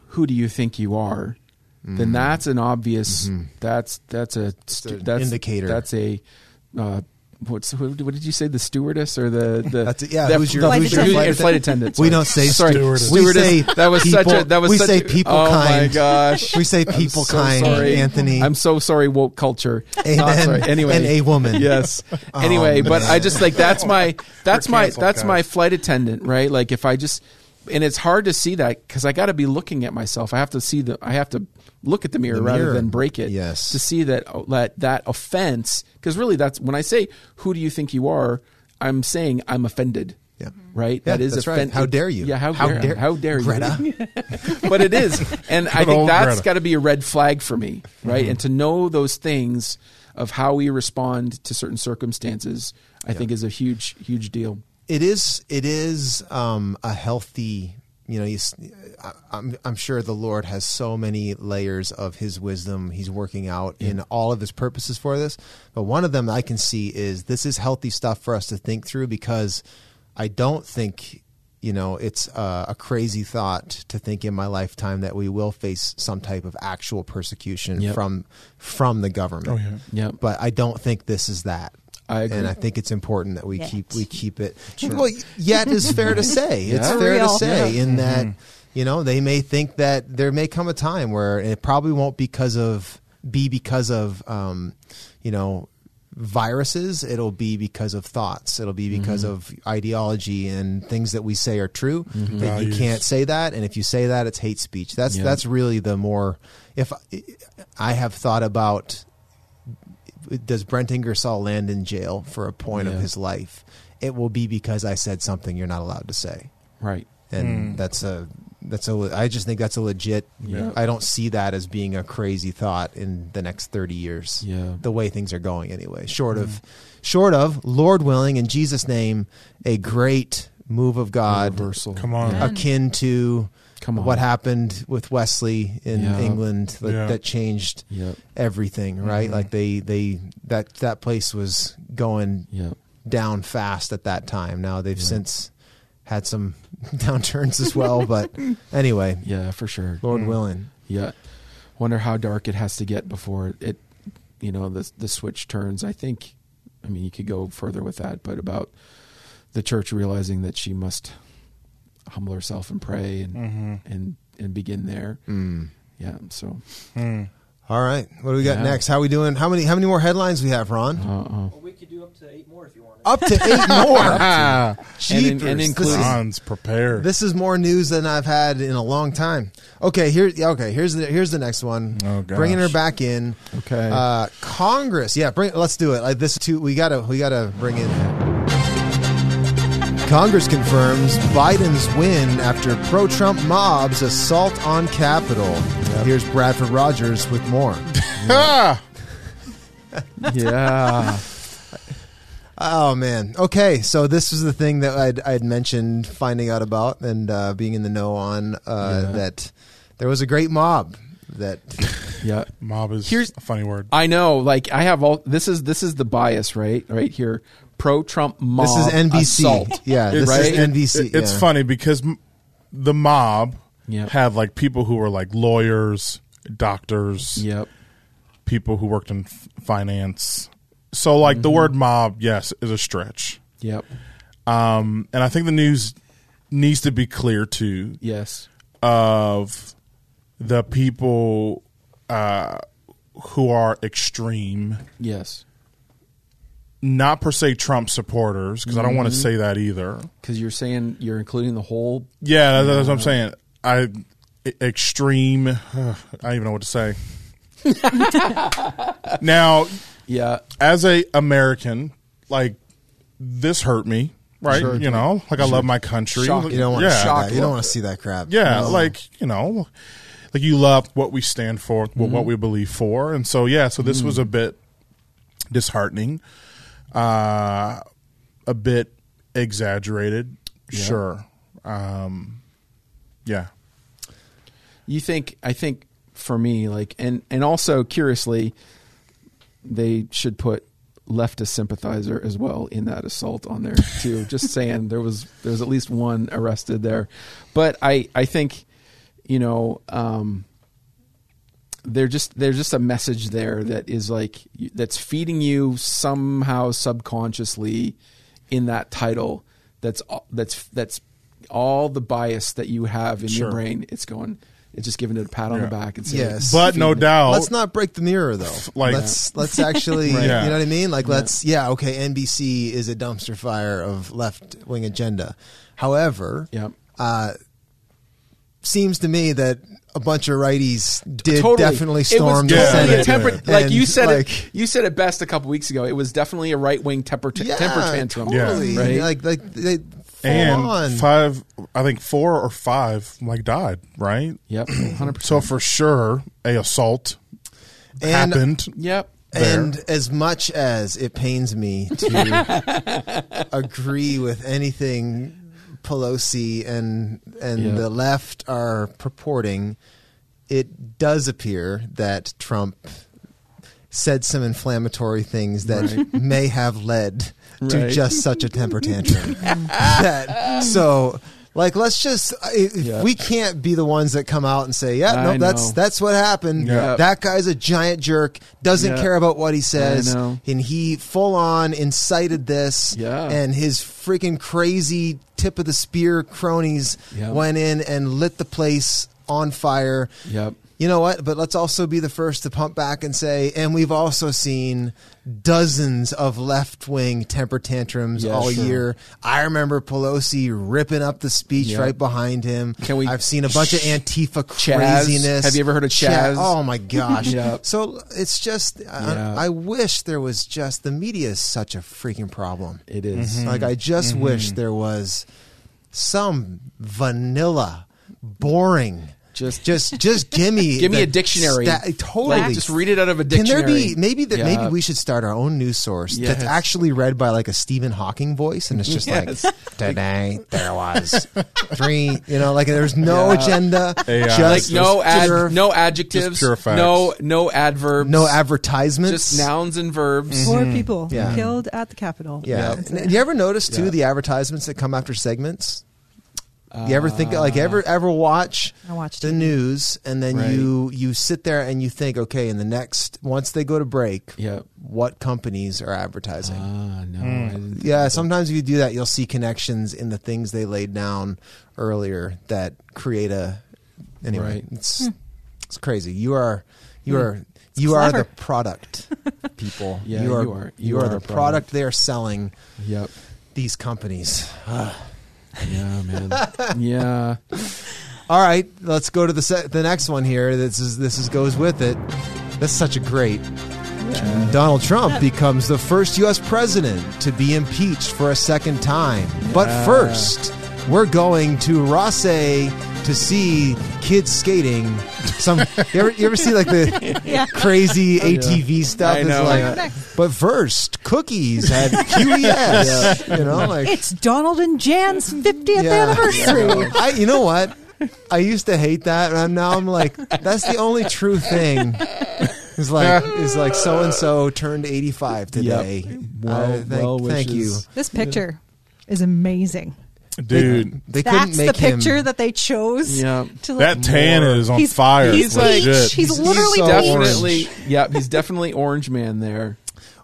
who do you think you are? Then that's an obvious. That's that's a stu- that's indicator. That's a. Uh, What's what, what did you say? The stewardess or the the That's it. Yeah, the- who's your- the- who's your who's- flight flight attendant? We don't say sorry stewardess. We Stewardess. say that was such a that was we such say a- people oh my kind. gosh we say people so kind sorry. anthony I'm so sorry woke culture Amen. Anyway and a woman yes Oh, anyway but. I just like that's my that's my that's my flight attendant right like if I just and it's hard to see that because I got to be looking at myself I have to see the I have to look at the mirror The rather mirror. than break it Yes. to see that that that offense because really that's when I say who do you think you are I'm saying I'm offended Yeah. right? Yeah, that is that's right. How dare you? Yeah, how, How dare, dare- how dare Greta. you? [laughs] but it is, and I think that's got to be a red flag for me, right? Mm-hmm. And to know those things of how we respond to certain circumstances, I think is a huge, huge deal. It is it is um, a healthy you know I- I'm, I'm sure the lord has so many layers of his wisdom he's working out in all of his purposes for this but one of them i can see is this is healthy stuff for us to think through because i don't think you know it's uh, a crazy thought to think in my lifetime that we will face some type of actual persecution Yep. from from the government Oh, yeah. Yep. but i don't think this is that I agree. and I think it's important that we Yet. keep we keep it. Well, yet is fair to say. [laughs] It's Yeah. fair to Real. say in that Mm-hmm. you know they may think that there may come a time where it probably won't because of be because of um, you know viruses. It'll be because of thoughts. It'll be because Mm-hmm. of ideology and things that we say are true. That you can't say that, and if you say that, it's hate speech. That's Yeah. that's really the more. If I have thought about does Brent Ingersoll land in jail for a point Yeah. of his life? It will be because I said something you're not allowed to say, Right. and hmm. that's a that's a. I just think that's a legit. Yeah. I don't see that as being a crazy thought in the next thirty years. Yeah. the way things are going anyway. Short of, hmm. short of, Lord willing, in Jesus' name, a great move of God, Reversal. Come on. Yeah. akin to Come on. what happened with Wesley in Yeah. England that, Yeah. that changed Yep. everything, right? Mhm. Like they they that that place was going Yep. down fast at that time. Now they've since had some [laughs] downturns as well, but [laughs] anyway, Yeah, for sure. Lord willing. Yeah. Wonder how dark it has to get before it, you know, the the switch turns. I think. I mean, you could go further with that, but about the church realizing that she must humble herself and pray and Mm-hmm. and and begin there. Mm. Yeah. So. Mm. All right, what do we got Yeah. next? How we doing? How many how many more headlines we have, Ron? Uh, uh. Well, we could do up to eight more if you wanted. Up to eight [laughs] more. [laughs] And in- Jeepers. and This including- is- prepared. This is more news than I've had in a long time. Okay, here. Okay, here's the here's the next one. Oh, gosh. Bringing her back in. Okay. Uh, Congress. Yeah, bring. Let's do it. Like this. Too. We gotta. We gotta bring in. Congress confirms Biden's win after pro-Trump mobs assault on Capitol. Here's Bradford Rogers with more. Ah! [laughs] [laughs] yeah. Oh man. Okay, so this was the thing that I'd, I'd mentioned finding out about and uh, being in the know on uh, Yeah. that there was a great mob that [laughs] Yeah. Mob is Here's- a funny word. I know. Like I have all. This is this is the bias, right? Right here. Pro Trump mob. this is NBC. assault. Yeah, this It's- is right? NBC. It- it's yeah. funny because the mob Yeah. had like people who were like lawyers, doctors, Yep. people who worked in finance. So like the word mob, yes, is a stretch. Yep. Um, and I think the news needs to be clear too Yes. of the people uh, who are extreme, Yes. Not per se Trump supporters, because I don't want to say that either. Because you're saying you're including the whole. Yeah, that- that's what I'm saying. I extreme. [sighs] I don't even know what to say. [laughs] now, Yeah. as a American, like this hurt me, right? Sure. you know, like I love my country. Shocking. You don't want yeah, to see Shock that. You don't want to see that crap. Yeah, No. like you know, like you love what we stand for, what, Mm-hmm. what we believe for, and so yeah, so this was a bit disheartening, uh, a bit exaggerated, sure, um, yeah, You think? I think for me, like, and and also curiously, they should put leftist sympathizer as well in that assault on there too. [laughs] Just saying, there was there was at least one arrested there, but I I think you know. um they're just there's just a message there that is like that's feeding you somehow subconsciously in that title that's all- that's that's all the bias that you have in Sure. your brain it's going it's just giving it a pat on Yeah. the back and saying Yes. but no feeding it. doubt, Let's not break the mirror though. Like- let's let's actually, [laughs] Right. Yeah. you know what I mean? Like let's yeah, okay, NBC is a dumpster fire of left wing agenda. However, yeah uh, seems to me that a bunch of righties did totally definitely it storm was the Yeah, Senate. temper did. like you said like- it you said it best a couple weeks ago it was definitely a right wing temper yeah, temper tantrum Totally. right Like like they and on. five, I think four or five like died, right? Yep, hundred percent. So for sure, a assault And- happened. Yep. there. And as much as it pains me to [laughs] agree with anything Pelosi and and Yeah. the left are purporting, it does appear that Trump said some inflammatory things that [laughs] may have led to Right. just such a temper tantrum. [laughs] that so like let's just uh, if Yeah. we can't be the ones that come out and say yeah no that's that's what happened Yeah. that guy's a giant jerk doesn't Yeah. care about what he says and he full on incited this Yeah. and his freaking crazy tip of the spear cronies went in and lit the place on fire Yep. You know what? But let's also be the first to pump back and say, and we've also seen dozens of left wing temper tantrums Yeah, all sure. year. I remember Pelosi ripping up the speech Yeah. right behind him. Can we- I've seen a bunch of Antifa Chaz? craziness. Have you ever heard of Cha- Chaz? Oh my gosh! [laughs] Yeah. So it's just, Yeah. I, I wish there was just the media is such a freaking problem. It is. Mm-hmm. Like I just mm-hmm. wish there was some vanilla, boring. Just- just, just give me, [laughs] Give me a dictionary. sta- totally. Like, just read it out of a dictionary. Can there dictionary. be maybe that Yeah. maybe we should start our own news source that's actually read by like a Stephen Hawking voice, and it's just Yes. [laughs] like today there was three, you know, like there's no Yeah. agenda, AI. just like no ad, pure- no adjectives, pure facts. no no adverbs, no advertisements, just nouns and verbs. Mm-hmm. Four people Yeah. killed at the Capitol. Yeah. That's And. You ever notice too Yeah. the advertisements that come after segments? You ever think like ever uh, ever watch I watched the TV. news and then Right. you you sit there and you think, okay, in the next once they go to break, Yeah. what companies are advertising? Ah, no. Hmm. I didn't- yeah, sometimes if you do that, you'll see connections in the things they laid down earlier that create a anyway. Right. It's hmm. it's crazy. You are you hmm. are you are clever. the product, [laughs] people. Yeah, you are you are. you, You are, are the product. product. they are selling. Yep. These companies. Ah. Yeah, man. [laughs] yeah. All right, let's go to the se- the next one here. This is this is goes with it. That's such a great. Donald Trump becomes the first U.S. president to be impeached for a second time. But first, we're going to Rosse to see kids skating. Some you ever, you ever see like the [laughs] Yeah. crazy oh, ATV stuff? I It's know. like, Yeah. but first, cookies at QES. [laughs] You know, like It's Donald and Jan's 50th Yeah. anniversary. I, you know what? I used to hate that, and now I'm like, that's the only true thing. It's like, is like so and so turned 85 today. Well- I thank, well thank you. This picture is amazing. Dude, They couldn't That's the make him. picture that they chose. Yeah. To that like, tan is on He's- fire. he's legit. like- he's literally so Definitely. Yeah, he's definitely orange man there.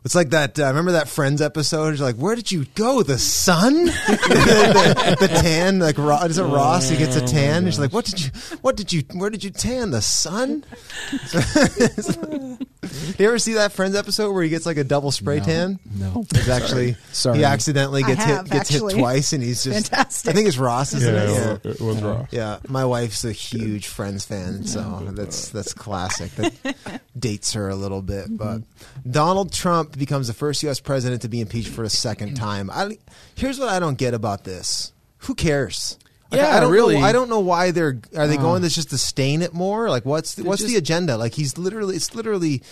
It's like that. Uh, remember that Friends episode? It's like, where did you go? The sun? the, [laughs] the, the tan, like Ro- is it Ross? He gets a tan. He's like, what did you? What did you? Where did you tan? The sun? [laughs] you ever see that Friends episode where he gets like a double spray No. tan? No. It's actually Sorry. he accidentally gets have, hit gets actually. hit twice, and he's just Fantastic. I think it's Ross, isn't yeah, it? it, Yeah. was- it was raw. Yeah, my wife's a huge Friends fan, so that's that's classic. That dates her a little bit. But Donald Trump becomes the first U.S. president to be impeached for a second time. I, here's what I don't get about this: Who cares? Like, Yeah, I don't really. Know, I don't know why they're are they Uh. going this just to stain it more? Like, what's the, what's just- the agenda? Like, he's literally it's literally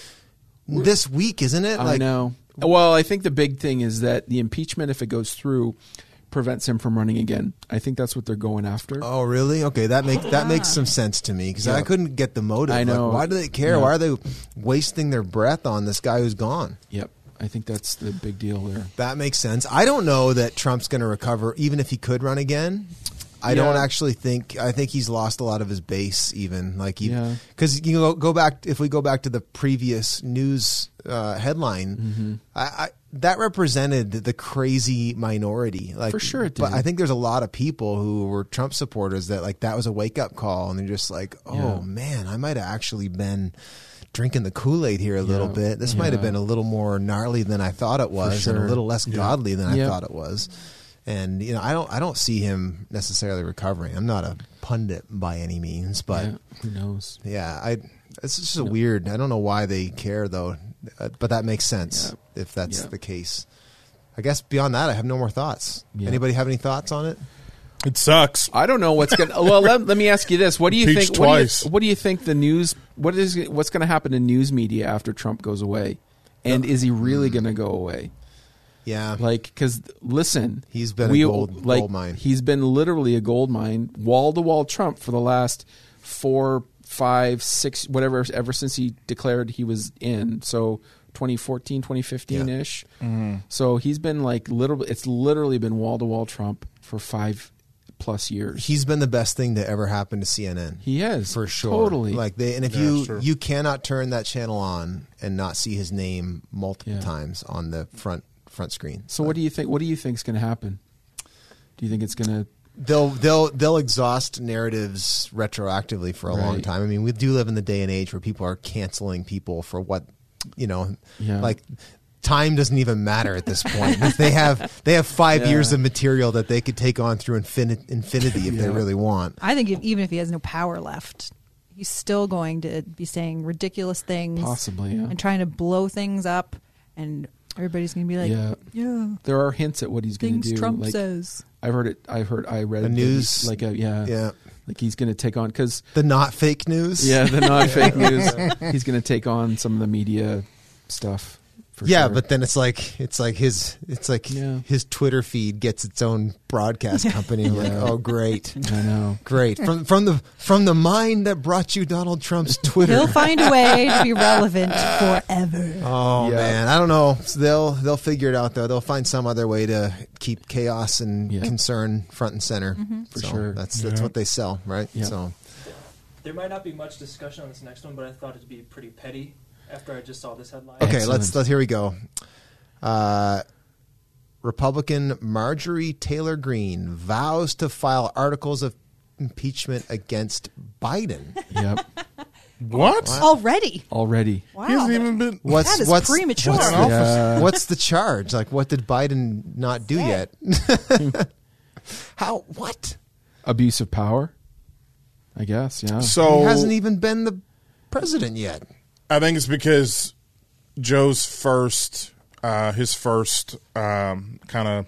this week, isn't it? I Like, know. Well, I think the big thing is that the impeachment, if it goes through, prevents him from running again. I think that's what they're going after. Oh, really? Okay, that make that makes some sense to me because I couldn't get the motive. I Like, know. why do they care? Yeah. Why are they wasting their breath on this guy who's gone? Yep. I think that's the big deal there. That makes sense. I don't know that Trump's going to recover, even if he could run again. I don't actually think. I think he's lost a lot of his base, even like Yeah. because you go, go back if we go back to the previous news uh, headline, Mm-hmm. I, I, that represented the crazy minority. Like For sure it but. I think there's a lot of people who were Trump supporters that like that was a wake up call, and they're just like, oh Yeah. man, I might have actually been. Drinking the Kool Aid here a little bit. This might have been a little more gnarly than I thought it was, and a little less godly than I thought it was. And you know, I don't I don't see him necessarily recovering. I'm not a pundit by any means, but yeah. Who knows? yeah, I it's just a weird. I don't know why they care though, uh, but that makes sense if that's Yeah. the case. I guess beyond that, I have no more thoughts. Yeah. Anybody have any thoughts on it? It sucks. I don't know what's going. to Well, let, let me ask you this: What do you Impeached think? What do you, what do you think the news? What is what's going to happen to news media after Trump goes away? And is he really going to go away? Yeah. Like, because listen, He's been a we- gold- like, gold mine. He's been literally a gold mine, wall to wall Trump for the last four, five, six, whatever, ever since he declared he was in. So 2014, 2015 ish. Mm-hmm. So he's been like little, it's literally been wall to wall Trump for five plus years. He's been the best thing to ever happen to CNN. He has for sure. totally. Like they, and if Yeah, you sure. you cannot turn that channel on and not see his name multiple Yeah. times on the front front screen. so what do you think? What do you think is going to happen? Do you think it's going to? They'll they'll they'll exhaust narratives retroactively for a long time. I mean, we do live in the day and age where people are canceling people for what you know, Yeah. like time doesn't even matter at this point. they have they have five Yeah. years of material that they could take on through infin- infinity if they really want. I think if, even if he has no power left, he's still going to be saying ridiculous things, Possibly, yeah. and trying to blow things up, and everybody's going to be like, Yeah. yeah, There are hints at what he's going to do. things do. Trump like, says. I've heard it. I've heard. I read The news- he's like a yeah, Yeah. like he's going to take on because The not fake news. yeah, the not fake [laughs] news. He's going to take on some of the media stuff. For yeah, sure. but then it's like it's like his it's like Yeah. his Twitter feed gets its own broadcast [laughs] company. I'm Like, oh great. [laughs] I know. Great from from the from the mind that brought you Donald Trump's [laughs] Twitter. He'll find a way to be relevant forever. oh Yeah. man, I don't know. So they'll they'll figure it out though. They'll find some other way to keep chaos and Yeah. concern front and center. Mm-hmm. For So sure. That's that's Yeah. what they sell, right? Yeah. So There might not be much discussion on this next one, but I thought it'd be pretty petty after I just saw this headline. okay, Excellent. let's let's here we go. Uh, Republican Marjorie Taylor Greene vows to file articles of impeachment against Biden. [laughs] Yep. [laughs] What? Already. Already. Wow. He hasn't even been. What's That is what's, premature. What's, Yeah. [laughs] what's the charge? Like, what did Biden not do yet? How? What? Abuse of power. I guess. Yeah. So he hasn't even been the president yet. I think it's because Joe's first, uh, his first um, kind of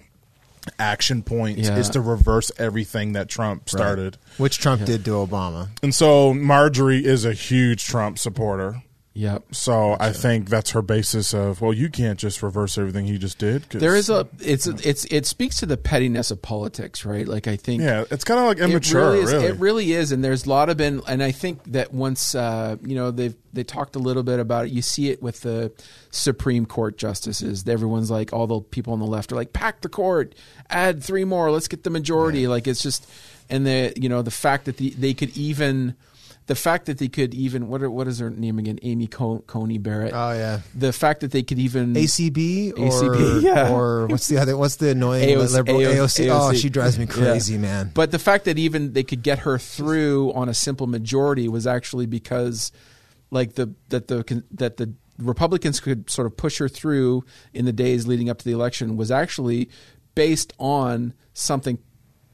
action point Yeah. is to reverse everything that Trump started. which Trump did to Obama. And so Marjorie is a huge Trump supporter. Yep. So I think that's her basis of well, you can't just reverse everything he just did. There is a. It's it's it speaks to the pettiness of politics, right? Like I think. yeah, it's kind of like immature, It really, really. is, it really is, and there's a lot of been, and I think that once uh, you know they've they talked a little bit about it. You see it with the Supreme Court justices. Everyone's like, all the people on the left are like, pack the court, add three more, let's get the majority. Like it's just, and the you know the fact that the, they could even. The fact that they could even what are, what is her name again? Amy Co- Coney Barrett. Oh yeah, the fact that they could even ACB or ACB, [laughs] yeah. or what's the other? What's the annoying AOC liberal AOC? Oh, AOC. she drives me Yeah. crazy, man. But the fact that even they could get her through on a simple majority was actually because, like the that the that the Republicans could sort of push her through in the days leading up to the election was actually based on something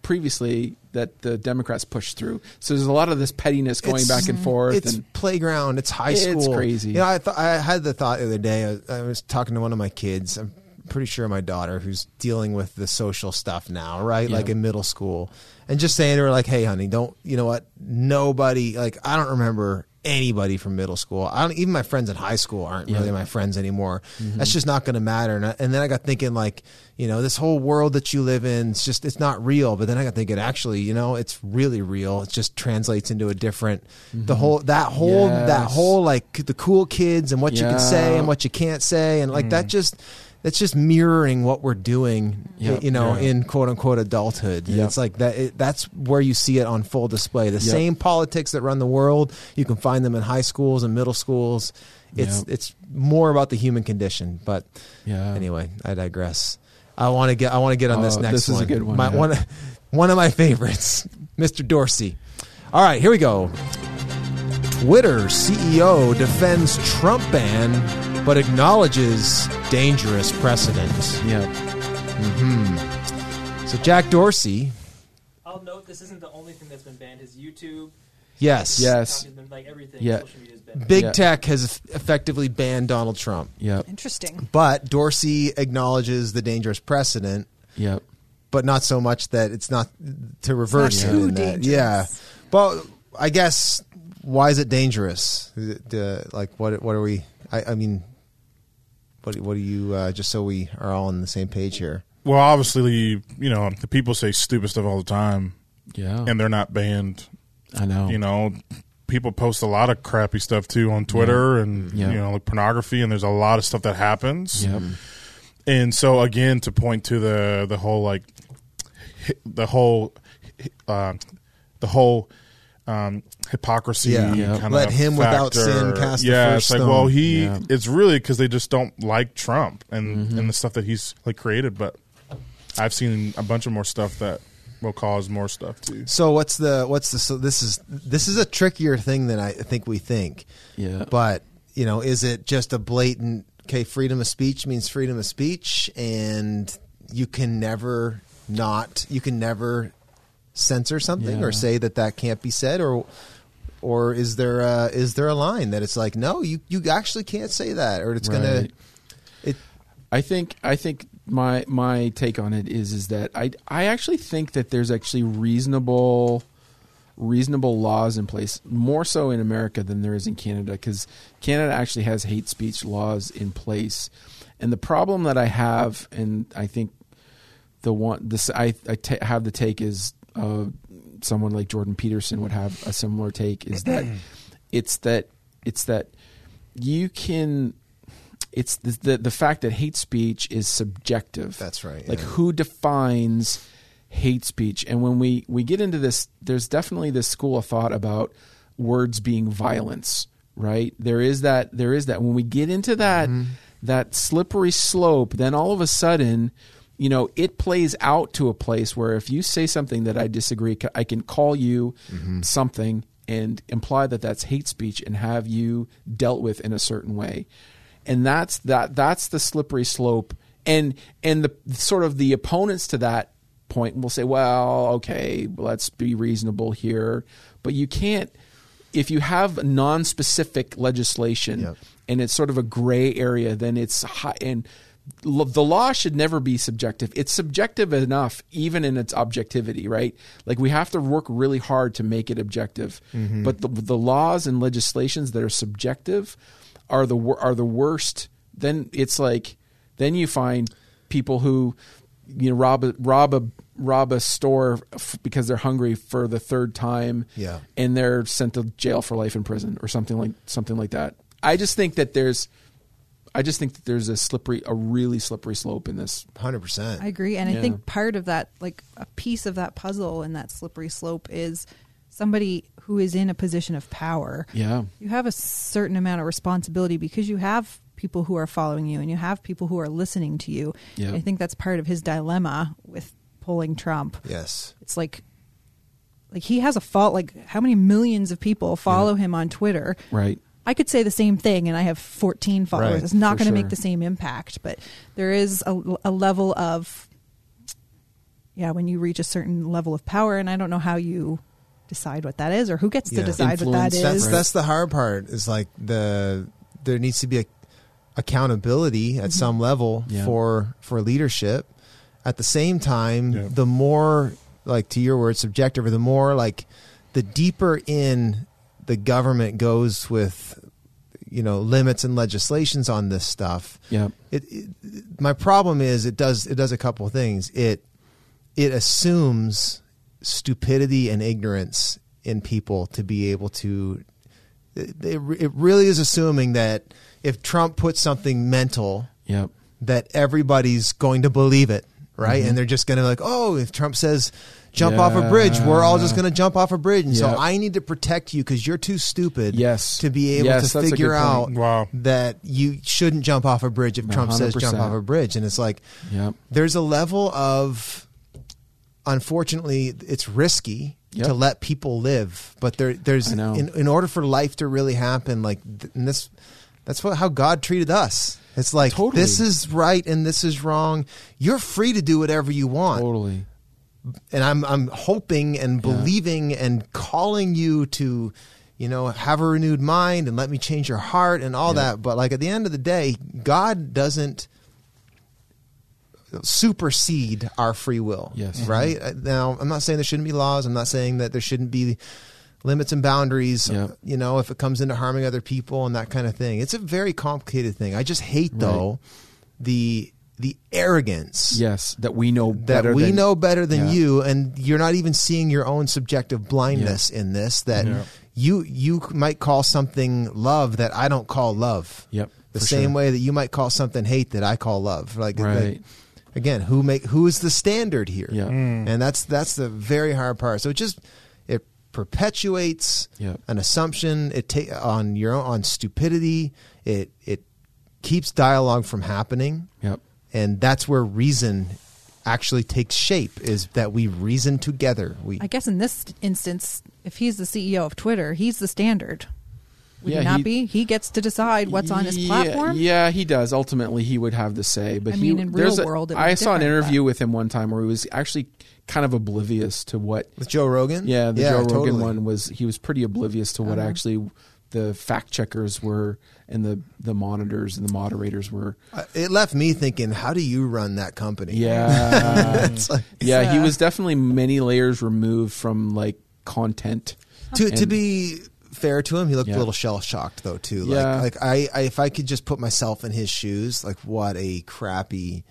previously that the Democrats pushed through. So there's a lot of this pettiness going It's- back and forth. It's and playground. It's high school. It's crazy. You know, I thought I had the thought the other day. I, I was talking to one of my kids. I'm pretty sure my daughter, who's dealing with the social stuff now, right? Yeah. Like in middle school, and just saying to her, like, "Hey, honey, don't. You know what? Nobody. Like, I don't remember." Anybody from middle school, I don't. Even my friends in high school aren't Yeah. really my friends anymore. Mm-hmm. That's just not going to matter. And, I, and then I got thinking, like, you know, this whole world that you live in, it's just it's not real. But then I got thinking, actually, you know, it's really real. It just translates into a different, the mm-hmm. whole that whole that whole like the cool kids and what you can say and what you can't say, and like that mm. just that's just mirroring what we're doing, Yep. you know, Yeah. in quote unquote adulthood. Yep. It's like that. It, that's where you see it on full display. The Yep. same politics that run the world, you can find them in high schools and middle schools. It's it's more about the human condition. But Yeah. anyway, I digress. I want to get I want to get on this Oh, next this is one. a good one, My, yeah. one one of my favorites, [laughs] Mr. Dorsey. All right, here we go. Twitter CEO defends Trump ban, but acknowledges dangerous precedent. yeah. So Jack Dorsey, I'll note this isn't the only thing that's been banned. His YouTube, Yes. Yes. Like everything. Yeah. Social media's been. Big Yeah. tech has effectively banned Donald Trump. Yep. Interesting. But Dorsey acknowledges the dangerous precedent, Yep. but not so much that it's not to reverse not it. too in that. dangerous. Yeah. But I guess why is it dangerous? Is it, uh, like what? What are we? I, I mean, what? What do you? Uh, just so we are all on the same page here. Well, obviously, you know, the people say stupid stuff all the time, Yeah. and they're not banned. I know. You know, people post a lot of crappy stuff too on Twitter and Yeah. you know, like pornography, and there's a lot of stuff that happens. Yep. And so again, to point to the the whole like the whole uh, the whole um, hypocrisy. Yeah. Yeah. kind Let of him without sin cast the yeah, first it's like stone. well, he Yeah. it's really because they just don't like Trump and Mm-hmm. and the stuff that he's like created. But I've seen a bunch of more stuff that will cause more stuff too. So what's the what's the so this is this is a trickier thing than I think we think. Yeah. But you know, is it just a blatant okay? Freedom of speech means freedom of speech, and you can never not you can never censor something Yeah. or say that that can't be said or. Or is there a, is there a line that it's like no you, you actually can't say that or it's gonna it I think I think my my take on it is is that I I actually think that there's actually reasonable reasonable laws in place more so in America than there is in Canada because Canada actually has hate speech laws in place and the problem that I have and I think the one this I I have the take is uh, someone like Jordan Peterson would have a similar take is that [clears throat] it's that it's that you can it's the, the the fact that hate speech is subjective. That's right, Like yeah. who defines hate speech? And when we we get into this, there's definitely this school of thought about words being violence. Right? There is that. There is that. When we get into that Mm-hmm. that slippery slope, then all of a sudden. You know, it plays out to a place where if you say something that I disagree, I can call you Mm-hmm. something and imply that that's hate speech and have you dealt with in a certain way and that's that that's the slippery slope and and the sort of the opponents to that point will say well okay let's be reasonable here but you can't if you have non-specific legislation Yep. and it's sort of a gray area then it's high and the law should never be subjective. It's subjective enough even in its objectivity right? Like we have to work really hard to make it objective. Mm-hmm. But the, the laws and legislations that are subjective are the are the worst. Then it's like then you find people who you know rob a, rob a rob a store f- because they're hungry for the third time Yeah. and they're sent to jail for life in prison or something like something like that. I just think that there's i just think that there's a slippery a really slippery slope in this hundred percent I agree, and Yeah. I think part of that, like a piece of that puzzle and that slippery slope, is somebody who is in a position of power. yeah You have a certain amount of responsibility because you have people who are following you and you have people who are listening to you. Yeah. I think that's part of his dilemma with pulling Trump. yes It's like like he has a fault like how many millions of people follow him on Twitter. right I could say the same thing and I have 14 followers. Right, it's not going to sure. make the same impact, but there is a, a level of, yeah, when you reach a certain level of power, and I don't know how you decide what that is or who gets to decide what Influence. is. that's Right. that's the hard part is like the there needs to be a accountability at mm-hmm. some level Yeah. for for leadership at the same time Yeah. the more like to your word subjective or the more like the deeper in the government goes with you know limits and legislations on this stuff. Yeah it, it my problem is it does it does a couple of things. It it assumes stupidity and ignorance in people to be able to it, it really is assuming that if Trump puts something mental yeah that everybody's going to believe it right? And they're just going to like oh if Trump says jump off a bridge we're all just going to jump off a bridge. And so I need to protect you cuz you're too stupid Yes. to be able Yes, to figure out. Wow. that you shouldn't jump off a bridge if Trump says jump off a bridge. And it's like yeah there's a level of unfortunately it's risky Yep. to let people live but there there's I in, in order for life to really happen like th- and this that's what how God treated us it's like Totally. this is right and this is wrong you're free to do whatever you want totally and I'm I'm hoping and believing and calling you to, you know, have a renewed mind and let me change your heart and all Yeah. that. But like at the end of the day, God doesn't supersede our free will. Yes. Right? Uh, Now, I'm not saying there shouldn't be laws. I'm not saying that there shouldn't be limits and boundaries, Yeah. you know, if it comes into harming other people and that kind of thing. It's a very complicated thing. I just hate though the the arrogance Yes, that we know that better. we than, know better than Yeah. you and you're not even seeing your own subjective blindness in this that Yeah. you you might call something love that I don't call love. Yep, The same sure. way that you might call something hate that I call love. Like, like- Right. again, who make who is the standard here? Yeah. Mm. And that's that's the very hard part. So it just it perpetuates Yep. an assumption it ta- on your own on stupidity. It it keeps dialogue from happening Yep. and that's where reason actually takes shape is that we reason together we I guess in this instance, if he's the CEO of Twitter, he's the standard. Would Yeah, he not he- be? He gets to decide what's on his Yeah, platform. Yeah, he does. Ultimately, he would have the say. But I he, mean, in there's real a- world, it I saw an interview with him one time where he was actually kind of oblivious to what. with Joe Rogan Yeah, the Joe Rogan totally. one was he was pretty oblivious to what Uh-huh. actually the fact checkers were and the the monitors and the moderators were. Uh, it left me thinking how do you run that company Yeah, [laughs] It's like- yeah. He was definitely many layers removed from like content. to to be fair to him he looked Yeah. a little shell shocked though too like like I, I if I could just put myself in his shoes like what a crappy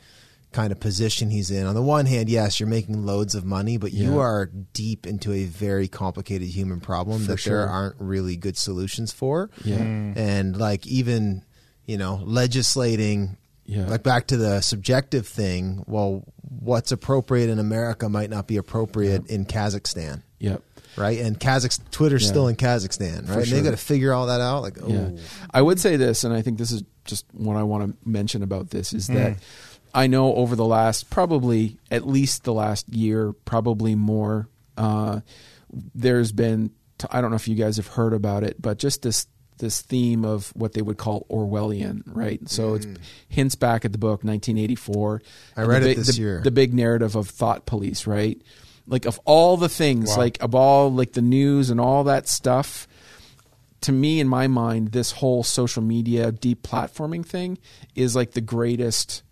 kind of position he's in on the one hand yes you're making loads of money but you Yeah. are deep into a very complicated human problem For that sure. there aren't really good solutions for Yeah, mm. and like even you know legislating Yeah. like back to the subjective thing well what's appropriate in america might not be appropriate in kazakhstan yep. right and Kazakhstan, twitter's Yeah. still in kazakhstan right and sure. they got to figure all that out like oh Yeah. I would say this, and I think this is just what I want to mention about this is that hmm. I know over the last probably at least the last year, probably more, uh, there's been t- I don't know if you guys have heard about it, but just this this theme of what they would call Orwellian, right? So it's hints back at the book 1984. I read the it this the- year. The big narrative of thought police, right? Like of all the things, like of all like the news and all that stuff, to me in my mind this whole social media deplatforming thing is like the greatest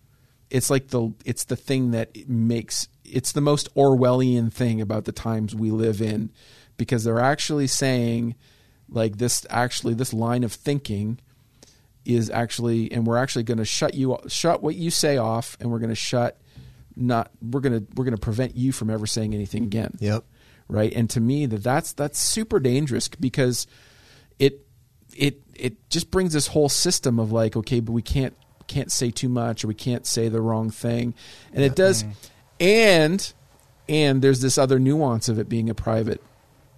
it's like the it's the thing that makes it's the most orwellian thing about the times we live in because they're actually saying like this actually this line of thinking is actually and we're actually going to shut you shut what you say off and we're going to shut not we're going to we're going to prevent you from ever saying anything again yep right? And to me, that that's that's super dangerous because it it it just brings this whole system of like, okay, but we can't can't say too much or we can't say the wrong thing, and it does, and and there's this other nuance of it being a private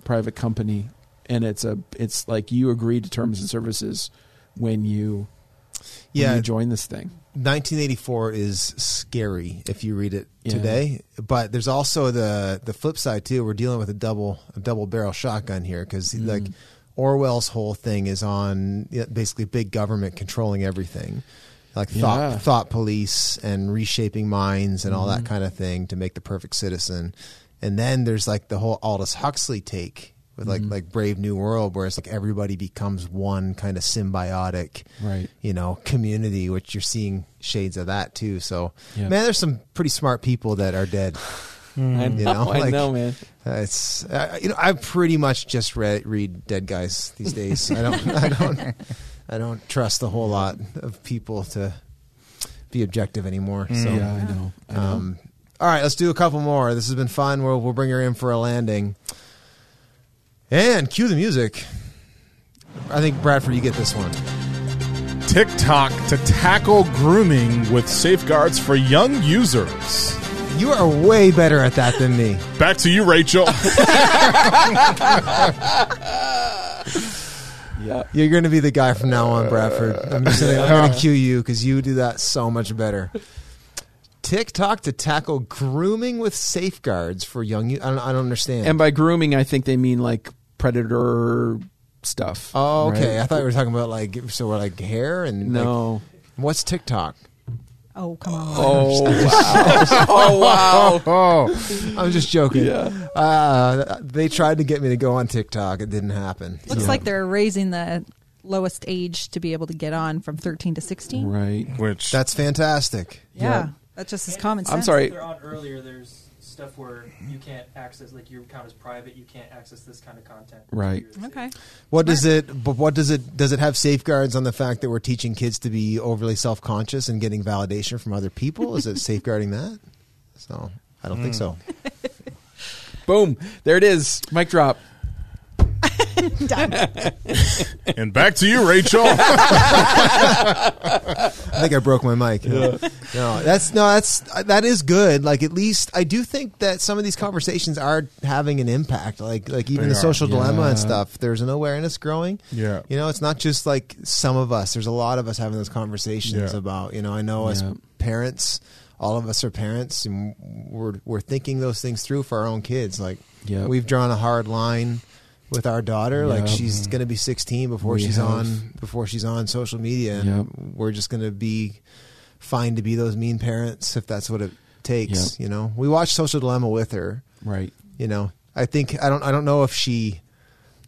private company, and it's a it's like you agree to terms and services when you when yeah. you join this thing. 1984 is scary if you read it Yeah. today. But there's also the the flip side too. We're dealing with a double a double barrel shotgun here because Mm. like orwell's whole thing is on basically big government controlling everything like Yeah. thought thought police and reshaping minds and all Mm-hmm. that kind of thing to make the perfect citizen and then there's like the whole aldous huxley take with Mm-hmm. like like brave new world where it's like everybody becomes one kind of symbiotic Right. you know community which you're seeing shades of that too so Yeah. man there's some pretty smart people that are dead [sighs] I know, You know, I like- know, man. Uh, it's uh, you know I pretty much just read read dead guys these days I don't I don't [laughs] I don't trust a whole lot of people to be objective anymore so Yeah, I know. I know. um, all right let's do a couple more this has been fun we'll, we'll bring her in for a landing and cue the music I think Bradford you get this one TikTok to tackle grooming with safeguards for young users. You are way better at that than me. Back to you, Rachel. [laughs] yeah. You're going to be the guy from now on, Bradford. I'm just going [laughs] to cue you because you do that so much better. TikTok to tackle grooming with safeguards for young. I don't, I don't understand. And by grooming, I think they mean like predator stuff. oh, okay. right? I thought we were talking about like so we're like hair and like- no. what's TikTok? Oh come on. Oh wow! [laughs] oh wow! Oh, [laughs] I'm just joking. Yeah. Uh, they tried to get me to go on TikTok. It didn't happen. Looks So- like they're raising the lowest age to be able to get on from 13 to 16. Right. which that's fantastic. Yeah, Yeah. that's just as common sense. I'm sorry. They're on earlier, there's stuff where you can't access, like your account is private, you can't access this kind of content. Right. Okay. What does it? But what does it? Does it have safeguards on the fact that we're teaching kids to be overly self conscious and getting validation from other people? Is it [laughs] safeguarding that? So I don't think hmm. so. [laughs] Boom! There it is. Mic drop. [laughs] and back to you, Rachel. [laughs] I think I broke my mic. No, that's no, that's that is good. Like at least I do think that some of these conversations are having an impact. Like like even They the are. social dilemma Yeah. and stuff. There's an awareness growing. Yeah. you know, it's not just like some of us. There's a lot of us having those conversations Yeah. about. You know, I know as parents, all of us are parents, and we're we're thinking those things through for our own kids. Like Yep. we've drawn a hard line with our daughter. Like she's going to be 16 before We she's have. on before she's on social media, and Yep. we're just going to be fine to be those mean parents if that's what it takes. Yep. You know, we watched Social Dilemma with her. Right. You know, I think I don't I don't know if she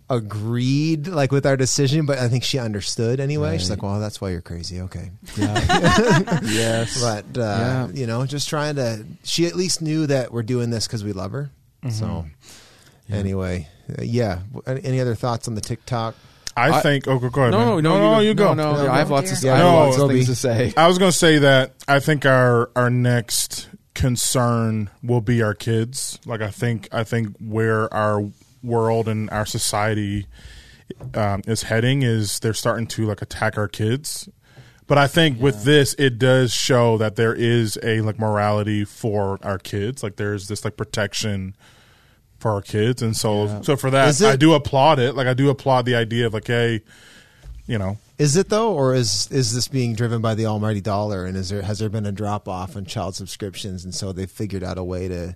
agreed like with our decision, but I think she understood anyway. She's like, "Well, that's why you're crazy." Okay, Yeah. [laughs] yes. but uh, Yeah. you know, just trying to. She at least knew that we're doing this because we love her. So Yeah. anyway, uh, yeah. Any any other thoughts on the TikTok? I, I- think. Oh, go, go ahead. No, man. no, no, you go. No, no, No, I have no. lots of, Dear. I have lots of things to say. I was going to say that I think our our next concern will be our kids. Like I think I think where our world and our society um, is heading is they're starting to like attack our kids. But I think with this, it does show that there is a like morality for our kids. Like there's this like protection for our kids, and so Yeah. so for that, it- I do applaud it. Like I do applaud the idea of like, hey, you know, Is it though, or is is this being driven by the almighty dollar? And is there has there been a drop off in child subscriptions, and so they've figured out a way to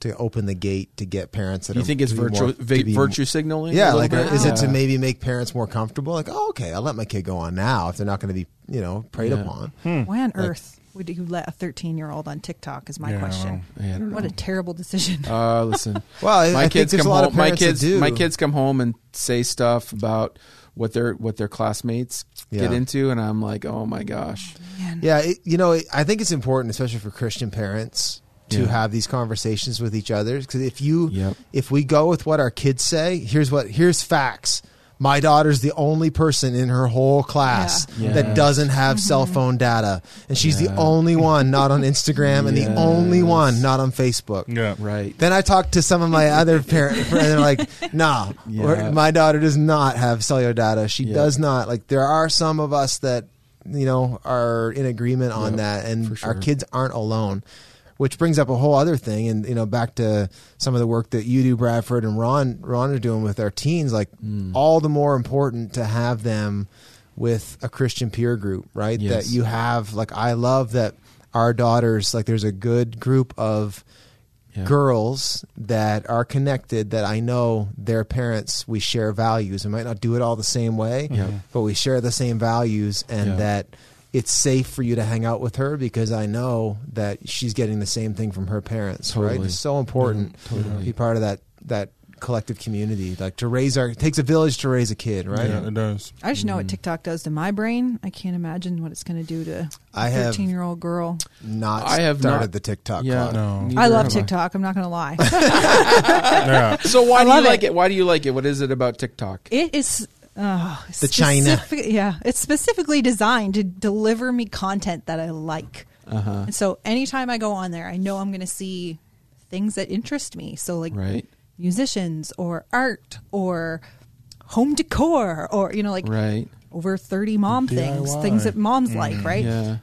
to open the gate to get parents that you are- think it's to virtue, more- va- be- virtue signaling? Yeah, like bit? is it to maybe make parents more comfortable? Like, oh, okay, I'll let my kid go on now if they're not going to be you know preyed Yeah. upon. Hmm. Why on earth would you let a 13 year old on TikTok? Is my Yeah, I question. Yeah, What a terrible decision. Uh, listen. [laughs] Well, my I kids there's come a lot home. of My kids, do. my kids come home and say stuff about what their what their classmates get into, and I'm like, oh my gosh. Man. Yeah, it, you know, it, I think it's important, especially for Christian parents, to Yeah. have these conversations with each other. Because if you, Yep. if we go with what our kids say, here's what here's facts. My daughter's the only person in her whole class Yeah. that doesn't have mm-hmm. cell phone data, and she's Yeah. the only one not on Instagram and the only one not on Facebook. yeah, Right. Then I talked to some of my other parents, and they're like, "Nah, Yeah. my daughter does not have cellular data. She Yeah. does not." Like, there are some of us that you know are in agreement on Yeah, that, and sure. our kids aren't alone. Which brings up a whole other thing, and you know, back to some of the work that you do, Bradford and Ron, Ron are doing with our teens. Like, Mm. all the more important to have them with a Christian peer group, right? Yes. That you have. Like, I love that our daughters. Like, there's a good group of Yeah. girls that are connected that I know their parents we share values. We might not do it all the same way, Yeah. but we share the same values and Yeah. that it's safe for you to hang out with her because I know that she's getting the same thing from her parents, right? It's so important Yeah, totally. to be part of that that collective community. Like to raise our it takes a village to raise a kid, right? yeah, it does. I just know Mm. what TikTok does to my brain. I can't imagine what it's going to do to I a have 13 year old girl. Not I have started not- the TikTok Yeah. club. No. I love TikTok. I'm not going to lie. [laughs] yeah. [laughs] So why I do you love like it. it? Why do you like it? What is it about TikTok? It is uh, The China. Yeah, it's specifically designed to deliver me content that I like. Uh-huh. And so anytime I go on there, I know I'm going to see things that interest me. So like Right. musicians or art or home decor or you know like Right. over 30 mom things, DIY. things that moms like, right? Yeah.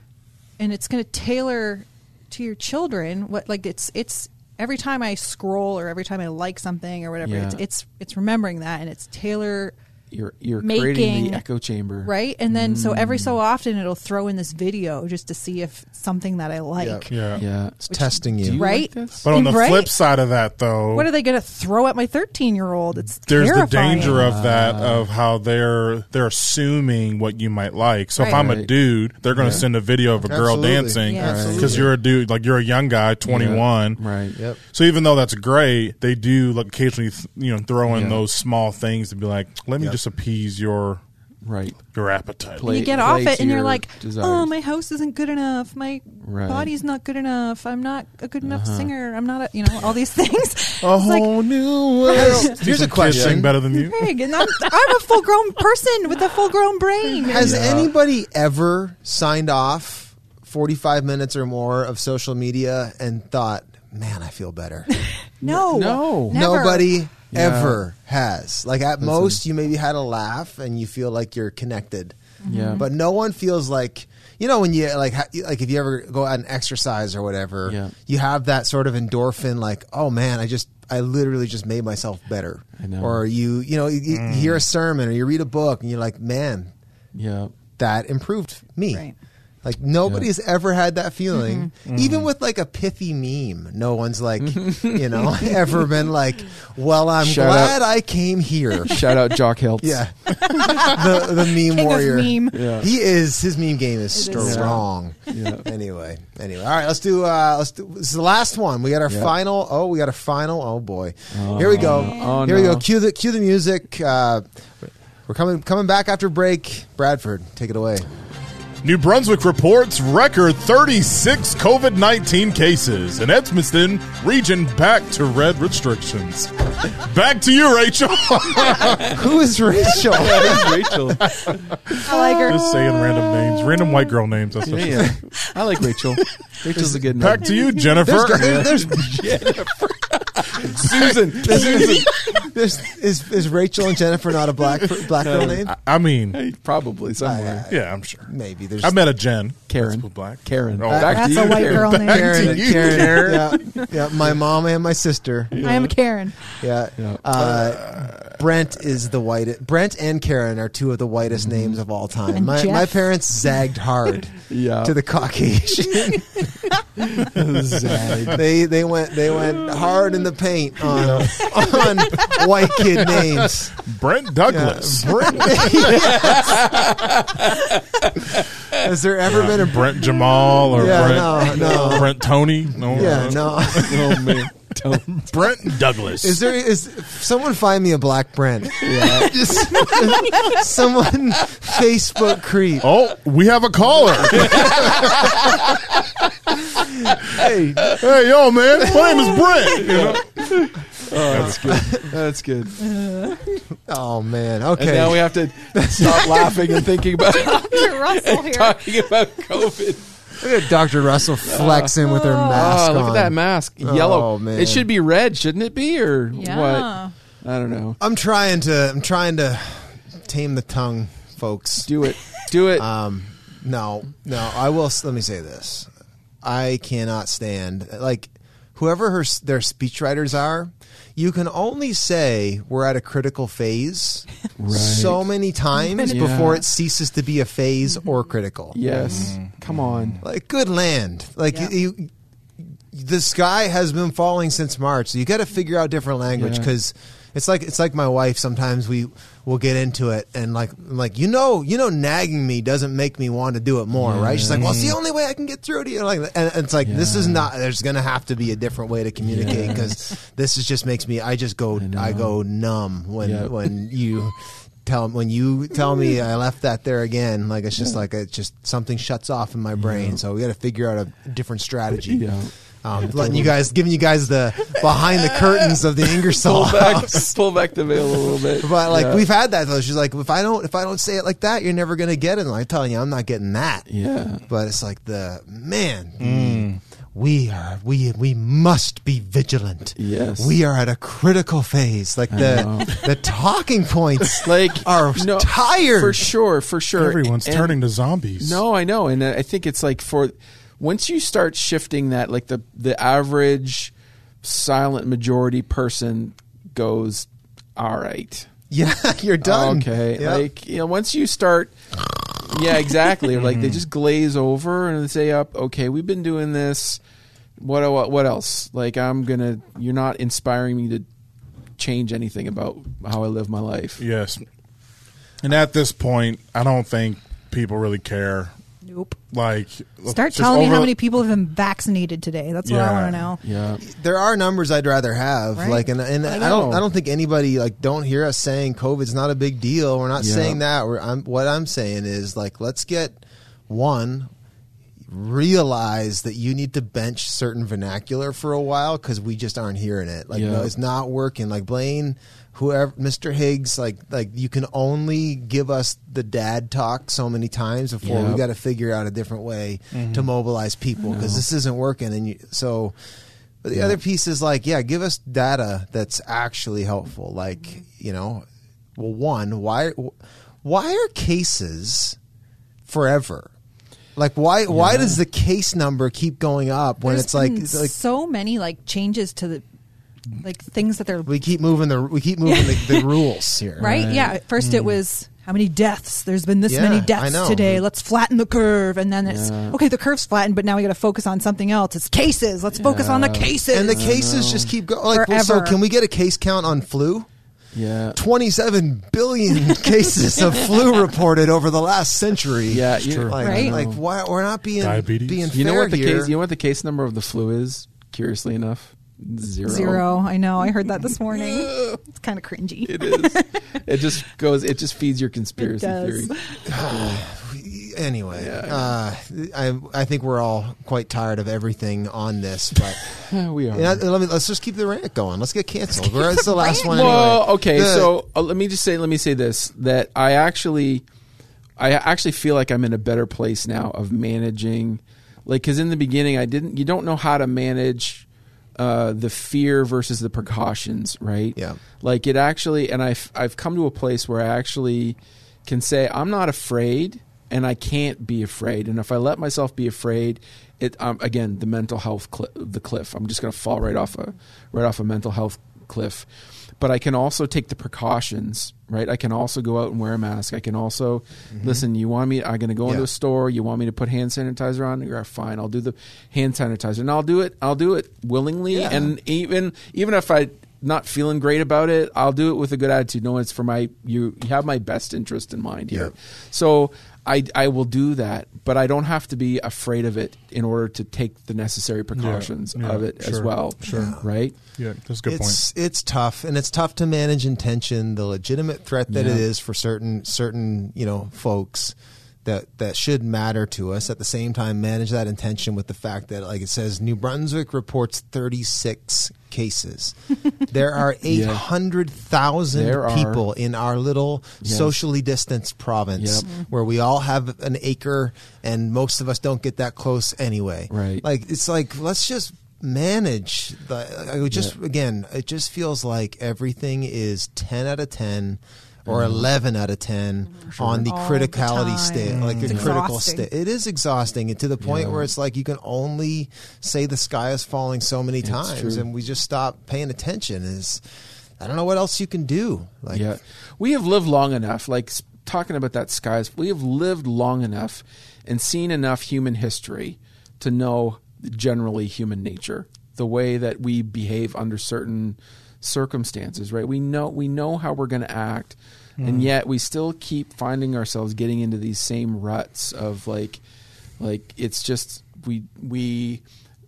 and it's going to tailor to your children what like it's it's every time I scroll or every time I like something or whatever Yeah. it's it's it's remembering that and it's tailor You're you're creating Making- the echo chamber, right? And then so every Mm. so often it'll throw in this video just to see if something that I like. Yeah. Yeah. It's testing Do you. you Right? like? But on the Right? flip side of that, though, What are they going to throw at my 13 year old? It's there's terrifying. the danger of that Ah. of how they're they're assuming what you might like. So if I'm a dude, they're going to Yeah. send a video of a girl Absolutely. dancing Yeah. because Absolutely. you're a dude, like you're a young guy, 21. Right. Yep. So even though that's great, they do like occasionally, th- you know, throw in Yeah. those small things to be like, let me Yep. Just appease your Right. your appetite. Play- you get off it and you're like, desires. oh, my house isn't good enough. My Right. body's not good enough. I'm not a good enough Uh-huh. singer. I'm not, a, you know, all these [laughs] things. a It's like, whole new world. Here's a question. sing better than you. Craig, and I'm, I'm a full grown person with a full grown brain. [laughs] Has Yeah. anybody ever signed off 45 minutes or more of social media and thought, man, I feel better? [laughs] no. No. Never. Nobody Yeah. Ever has. Like at most, you maybe had a laugh and you feel like you're connected. Yeah. Mm-hmm. But no one feels like you know when you like ha- like if you ever go out and exercise or whatever, Yeah. you have that sort of endorphin. Like, oh man, I just I literally just made myself better. I know. Or you you know you, you mm. hear a sermon or you read a book and you're like, man, Yeah. that improved me. Right. Like nobody's ever had that feeling. Mm-hmm. Even with like a pithy meme, no one's like, [laughs] you know, [laughs] ever been like, "Well, I'm Shout glad I came here." [laughs] Shout out Jock Hiltz. yeah, the the meme King warrior. of meme. Yeah. He is his meme game is It is. strong. Yeah. Anyway, anyway, all right. Let's do. uh Let's do. This is the last one. We got our Yeah. final. Oh, we got a final. Oh boy. Here we go. Oh, Here we go. Cue the cue the music. Uh, we're coming coming back after break. Bradford, take it away. New Brunswick reports record 36 COVID 19 cases, and Edmonton region back to red restrictions. [laughs] Back to you, Rachel. [laughs] Who is Rachel? [laughs] Rachel. I like her. Just saying random names, random white girl names. That's what Yeah. I like Rachel. Rachel's a good name. Back to you, Jennifer. There's, there's, [laughs] Susan. there's, there's- is, is Rachel and Jennifer not a black black girl name? I- I mean, Probably somewhere. yeah, I'm sure. Maybe there's I met a Jen. Karen. That's black. Karen. Oh, Back That's to you, a white Karen. girl name. Karen, to you, Karen, Karen. Yeah, yeah, my mom and my sister. I am Karen. Yeah. Yeah. Uh, Brent is the whitest. Brent and Karen are two of the whitest mm-hmm. names of all time. My, Jeff. my parents zagged hard [laughs] Yeah. to the Caucasian. Zag. [laughs] they they went they went hard in the paint on on white kid names. Brent Yeah, Douglas. Brent. [laughs] Has there ever been a Brent Jamal or Yeah, Brent, no, no. Brent Tony? No, Yeah, no. Oh man. Don't. Brent Douglas. Is there is someone find me a black Brent? Yeah. [laughs] Just someone Facebook creep. Oh, we have a caller. Hey, hey, yo, man. My name is Brent. You know? Oh, that's good. That's good. oh man. And Okay. now we have to stop laughing and thinking about [laughs] Dr. Russell here. [laughs] talking about COVID. Look at Dr. Russell flexing with her mask oh, look on. at that mask. Yellow. Oh, man. It should be red, shouldn't it be? Or Yeah. what? I don't know. I'm trying to. I'm trying to tame the tongue, folks. Do it. Do it. Um, no, no. I will. Let me say this. I cannot stand like whoever her their speechwriters are. You can only say we're at a critical phase Right. so many times Yeah. before it ceases to be a phase or mm-hmm. critical. yes. Mm-hmm. Come on. Like good land. Like Yeah. you, the sky has been falling since March. So you got to figure out different language Yeah. because it's like it's like my wife. Sometimes we will get into it and like like you know you know nagging me doesn't make me want to do it more, right? She's like, well, it's the mm. only way I can get through to you. Like, and it's like this is not. There's gonna have to be a different way to communicate because this is just makes me. I just go. I I, go numb when Yep. when you. Tell when you tell me [laughs] I left that there again, like it's just like it just something shuts off in my brain. So we got to figure out a different strategy. Yeah. Um, letting you guys, giving you guys the behind the curtains of the [laughs] Ingersoll Pull back, house. [laughs] pull back the veil a little bit. But like Yeah. we've had that though. She's like, if I don't, if I don't say it like that, you're never gonna get it. And I'm telling you, I'm not getting that. Yeah. But it's like the man. We are we we must be vigilant. Yes. we are at a critical phase. Like the the talking points [laughs] Like are no, tired. for sure, for sure. Everyone's And- turning to zombies. No, I know, and I think it's like for once you start shifting that, like the the average silent majority person goes, all right, Yeah, [laughs] you're done. Okay, Yep. like you know, once you start, yeah, exactly. like Mm-hmm. they just glaze over and they say, "Up, okay, we've been doing this. What, what, what else? Like I'm gonna, you're not inspiring me to change anything about how I live my life. Yes. And at this point, I don't think people really care. Nope. Like, Start just telling me how many people have been vaccinated today. That's what I want to know. Yeah, there are numbers I'd rather have. Right. Like, and, and I I, don't. I don't think anybody like don't hear us saying COVID's not a big deal. We're not Yeah. saying that. We're, I'm, what I'm saying is like, let's get one realize that you need to bench certain vernacular for a while because we just aren't hearing it. Like, Yeah. no, it's not working. Like Blaine, whoever, Mr. Higgs, like, like you can only give us the dad talk so many times before we Yep. got to figure out a different way mm-hmm. to mobilize people because this isn't working. And you, so, but the other piece is like, yeah, give us data that's actually helpful. Like, you know, well, one, why, why are cases forever? Like, why, why does the case number keep going up when There's it's like, it's like so many like changes to the like things that they're we keep moving the, we keep moving the, the [laughs] rules here. right? Yeah. At first it hmm. was how many deaths? There's been this Yeah, many deaths today. Let's flatten the curve, and then it's Yeah. okay. The curve's flattened, but now we got to focus on something else. It's cases. Let's focus on the cases. And the cases just keep going. Like, well, so can we get a case count on flu? yeah, 27 billion [laughs] cases of flu reported over the last century. yeah. you- Like, Right? like why we're not being Diabetes. being You know what the here. case? You know what the case number of the flu is? Curiously enough, zero. Zero. I know. I heard that this [laughs] morning. It's kind of cringy. It is. [laughs] it just goes. It just feeds your conspiracy does. [sighs] theory. anyway, Yeah. uh, I I think we're all quite tired of everything on this, but Yeah, [laughs] we are. yeah, let me, let's just keep the rant going. Let's get canceled. We're, it's the last one. Well, anyway. okay. The- so uh, let me just say, let me say this: that I actually, I actually feel like I'm in a better place now of managing, like, because in the beginning I didn't. You don't know how to manage uh, the fear versus the precautions, right? Yeah. Like it actually, and I've I've come to a place where I actually can say I'm not afraid, and I can't be afraid, and if I let myself be afraid. It um, again the mental health cli- the cliff. I'm just going to fall right off a right off a mental health cliff but I can also take the precautions, right? I can also go out and wear a mask. I can also mm-hmm. listen. You want me? I'm going to go into a store. You want me to put hand sanitizer on? You're fine. I'll do the hand sanitizer, and I'll do it. I'll do it willingly, Yeah. and even even if I not feeling great about it, I'll do it with a good attitude. No, it's for my you. You have my best interest in mind here, Yeah. so I I will do that, but I don't have to be afraid of it in order to take the necessary precautions yeah, of it as well. sure. right? Yeah, that's a good it's it's tough and it's tough to manage intention the legitimate threat that it Yeah. is for certain certain you know folks that that should matter to us at the same time manage that intention with the fact that like it says New Brunswick reports 36 cases [laughs] there are Yeah. 800,000 are. people in our little Yes. socially distanced province Yep. where we all have an acre and most of us don't get that close anyway Right. like it's like let's just manage the I would just again it just feels like everything is 10 out of 10 or 11 out of 10 on the All the criticality state like the It's critical state it is exhausting and to the point Yeah. where it's like you can only say the sky is falling so many times true. and we just stop paying attention is I don't know what else you can do like yeah, we have lived long enough. Like talking about that skies, we have lived long enough and seen enough human history to know generally human nature, the way that we behave under certain circumstances. Right? We know we know how we're going to act, and hmm. yet we still keep finding ourselves getting into these same ruts of like, like it's just we we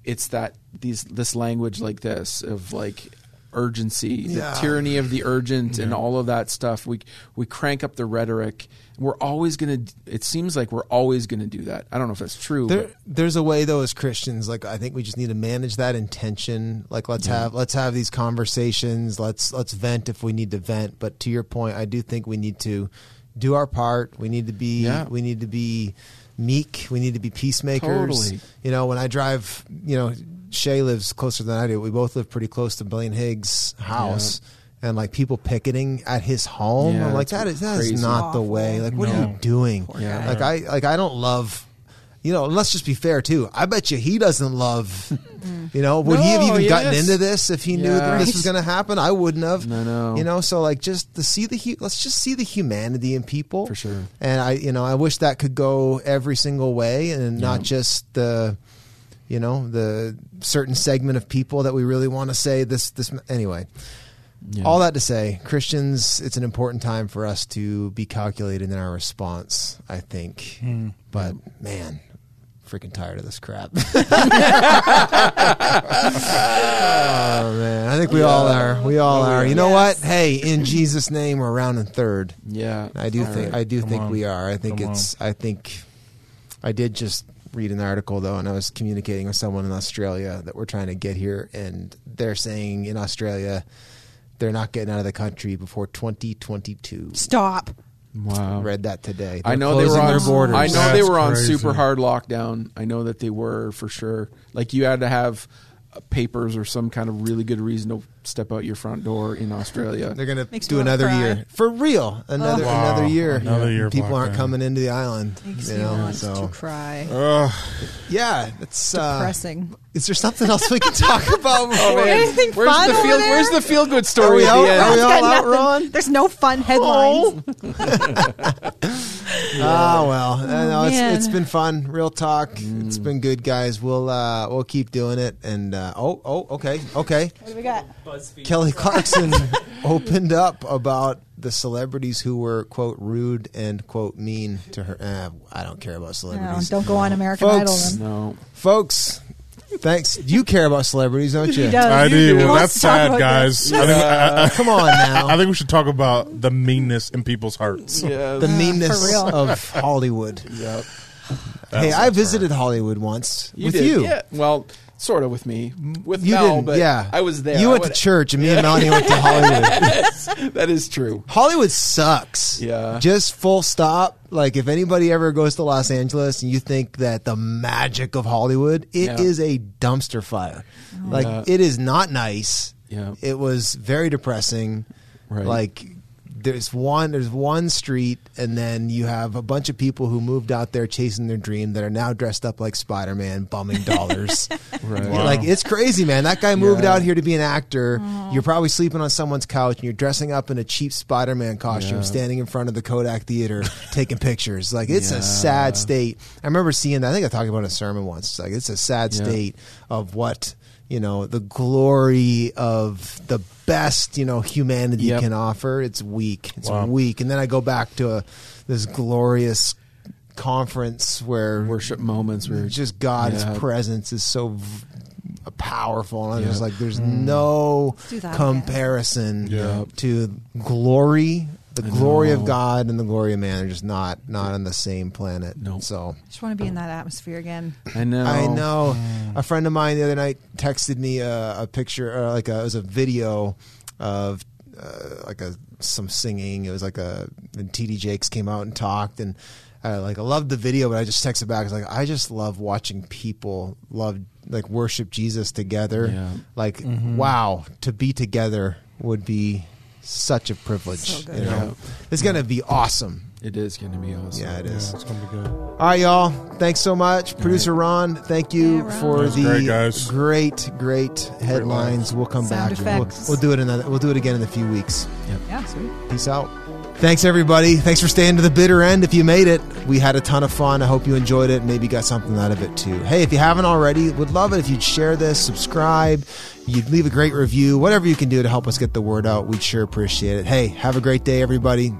it's that these this language like this of like urgency, Yeah. the tyranny of the urgent, and all of that stuff. We we crank up the rhetoric. We're always gonna. It seems like we're always gonna do that. I don't know if that's true. There, there's a way though as Christians, like I think we just need to manage that intention. Like let's have let's have these conversations. Let's let's vent if we need to vent. But to your point, I do think we need to do our part. We need to be Yeah. we need to be meek. We need to be peacemakers. Totally. You know, when I drive, you know, Shay lives closer than I do. We both live pretty close to Blaine Higgs' house. And like people picketing at his home, Yeah, I'm like that is that is crazy. not the way. Like, what are you doing? Yeah. Like I like I don't love you know, let's just be fair too. I bet you he doesn't love [laughs] You know, would he have No, even gotten into this if he knew that this was going to happen? I wouldn't have. No, no. You know, so like just to see the hu- let's just see the humanity in people For sure. And I, you know, I wish that could go every single way and not just the, you know, the certain segment of people that we really want to say this. This anyway. Yeah. All that to say, Christians, it's an important time for us to be calculated in our response. I think, hmm. but man, freaking tired of this crap. [laughs] oh man, I think we all are. We all oh, are. You know what? Hey, in Jesus' name, we're round and third. Yeah. I do All think. right. I do Come think on. we are. I think Come it's. I think. I did just read an article though, and I was communicating with someone in Australia that we're trying to get here, and they're saying in Australia they're not getting out of the country before 2022. Stop. Wow. Read that today. I They're know they were on. their borders. I know they That's were on crazy. super hard lockdown. I know that they were for sure. Like you had to have uh, papers or some kind of really good reason to step out your front door in Australia. [laughs] They're gonna do another cry. year for real. Another Oh. Wow. another year. Another year People aren't lockdown. coming into the island. Makes you me know, want so to cry. Ugh. yeah, it's uh, Depressing. Is there something else we can talk [laughs] about? before we- Anything Where's fun the over feel? there? Where's the feel good Are story we at out? end? Are we all out. Ron? There's no fun headlines. [laughs] Ah well, I know it's, it's been fun. Real talk. Mm. It's been good, guys. We'll uh, we'll keep doing it. And uh, oh oh okay okay. What do we got? BuzzFeed. Kelly Clarkson [laughs] opened up about the celebrities who were quote rude and quote mean to her. Eh, I don't care about No, celebrities, don't go on American Folks. Idol then. No. folks. Thanks. You care about celebrities, don't you? He does. I do. Well, that's sad, guys. I think, I, I- Come on now. [laughs] I think we should talk about the meanness in people's hearts. Yeah. the meanness of Hollywood. Yep. hey, I that's visited Hollywood once You with did. you. Yeah. Well, sort of with me. With You Mel, but yeah. I was there. You I went to church, and me and [laughs] Melanie went to Hollywood. [laughs] That is true. Hollywood sucks. Yeah. Just full stop. Like if anybody ever goes to Los Angeles and you think that the magic of Hollywood, it is Yeah. a dumpster fire. Like Yeah. it is not nice. Yeah. It was very depressing. Right. Like there's one there's one street and then you have a bunch of people who moved out there chasing their dream that are now dressed up like Spider-Man bumming dollars. [laughs] Right. Wow. Like it's crazy, man. That guy moved Yeah. out here to be an actor. You're probably sleeping on someone's couch and you're dressing up in a cheap Spider-Man costume, Yeah. standing in front of the Kodak Theater [laughs] taking pictures. Like it's Yeah. a sad state. I remember seeing that. I think I talked about it in a sermon once. It's like it's a sad Yeah. state of what you know the glory of the best you know humanity Yep. can offer. It's weak. It's Wow. weak. And then I go back to a, this glorious conference where Worship moments where just God's Yeah. presence is so v- uh, powerful, and I'm just like, there's mm. no comparison Yeah. to glory. The I glory of. God and the glory of man are just not not on the same planet. Nope. So I just want to be in that atmosphere again. I know. I know. A friend of mine the other night texted me a, a picture, or like a, it was a video of uh, like a some singing. It was like a and TD Jakes came out and talked, and I like I loved the video, but I just texted back. I was like, I just love watching people love like worship Jesus together. Yeah. Like wow, to be together would be such a privilege. So. You know, Yeah. it's gonna be awesome. It is going to be awesome. Yeah, it Yeah, it's gonna be good. All right, y'all. Thanks so much, producer Ron. Thank you Yeah, Ron. for the great, guys. great, great headlines. We'll come Sound back. We'll, we'll do it another. We'll do it again in a few weeks. Yeah, sweet. Peace out. Thanks everybody. Thanks for staying to the bitter end. If you made it, we had a ton of fun. I hope you enjoyed it. Maybe got something out of it too. Hey, if you haven't already, would love it if you'd share this, subscribe, you'd leave a great review, whatever you can do to help us get the word out. We'd sure appreciate it. Hey, have a great day, everybody.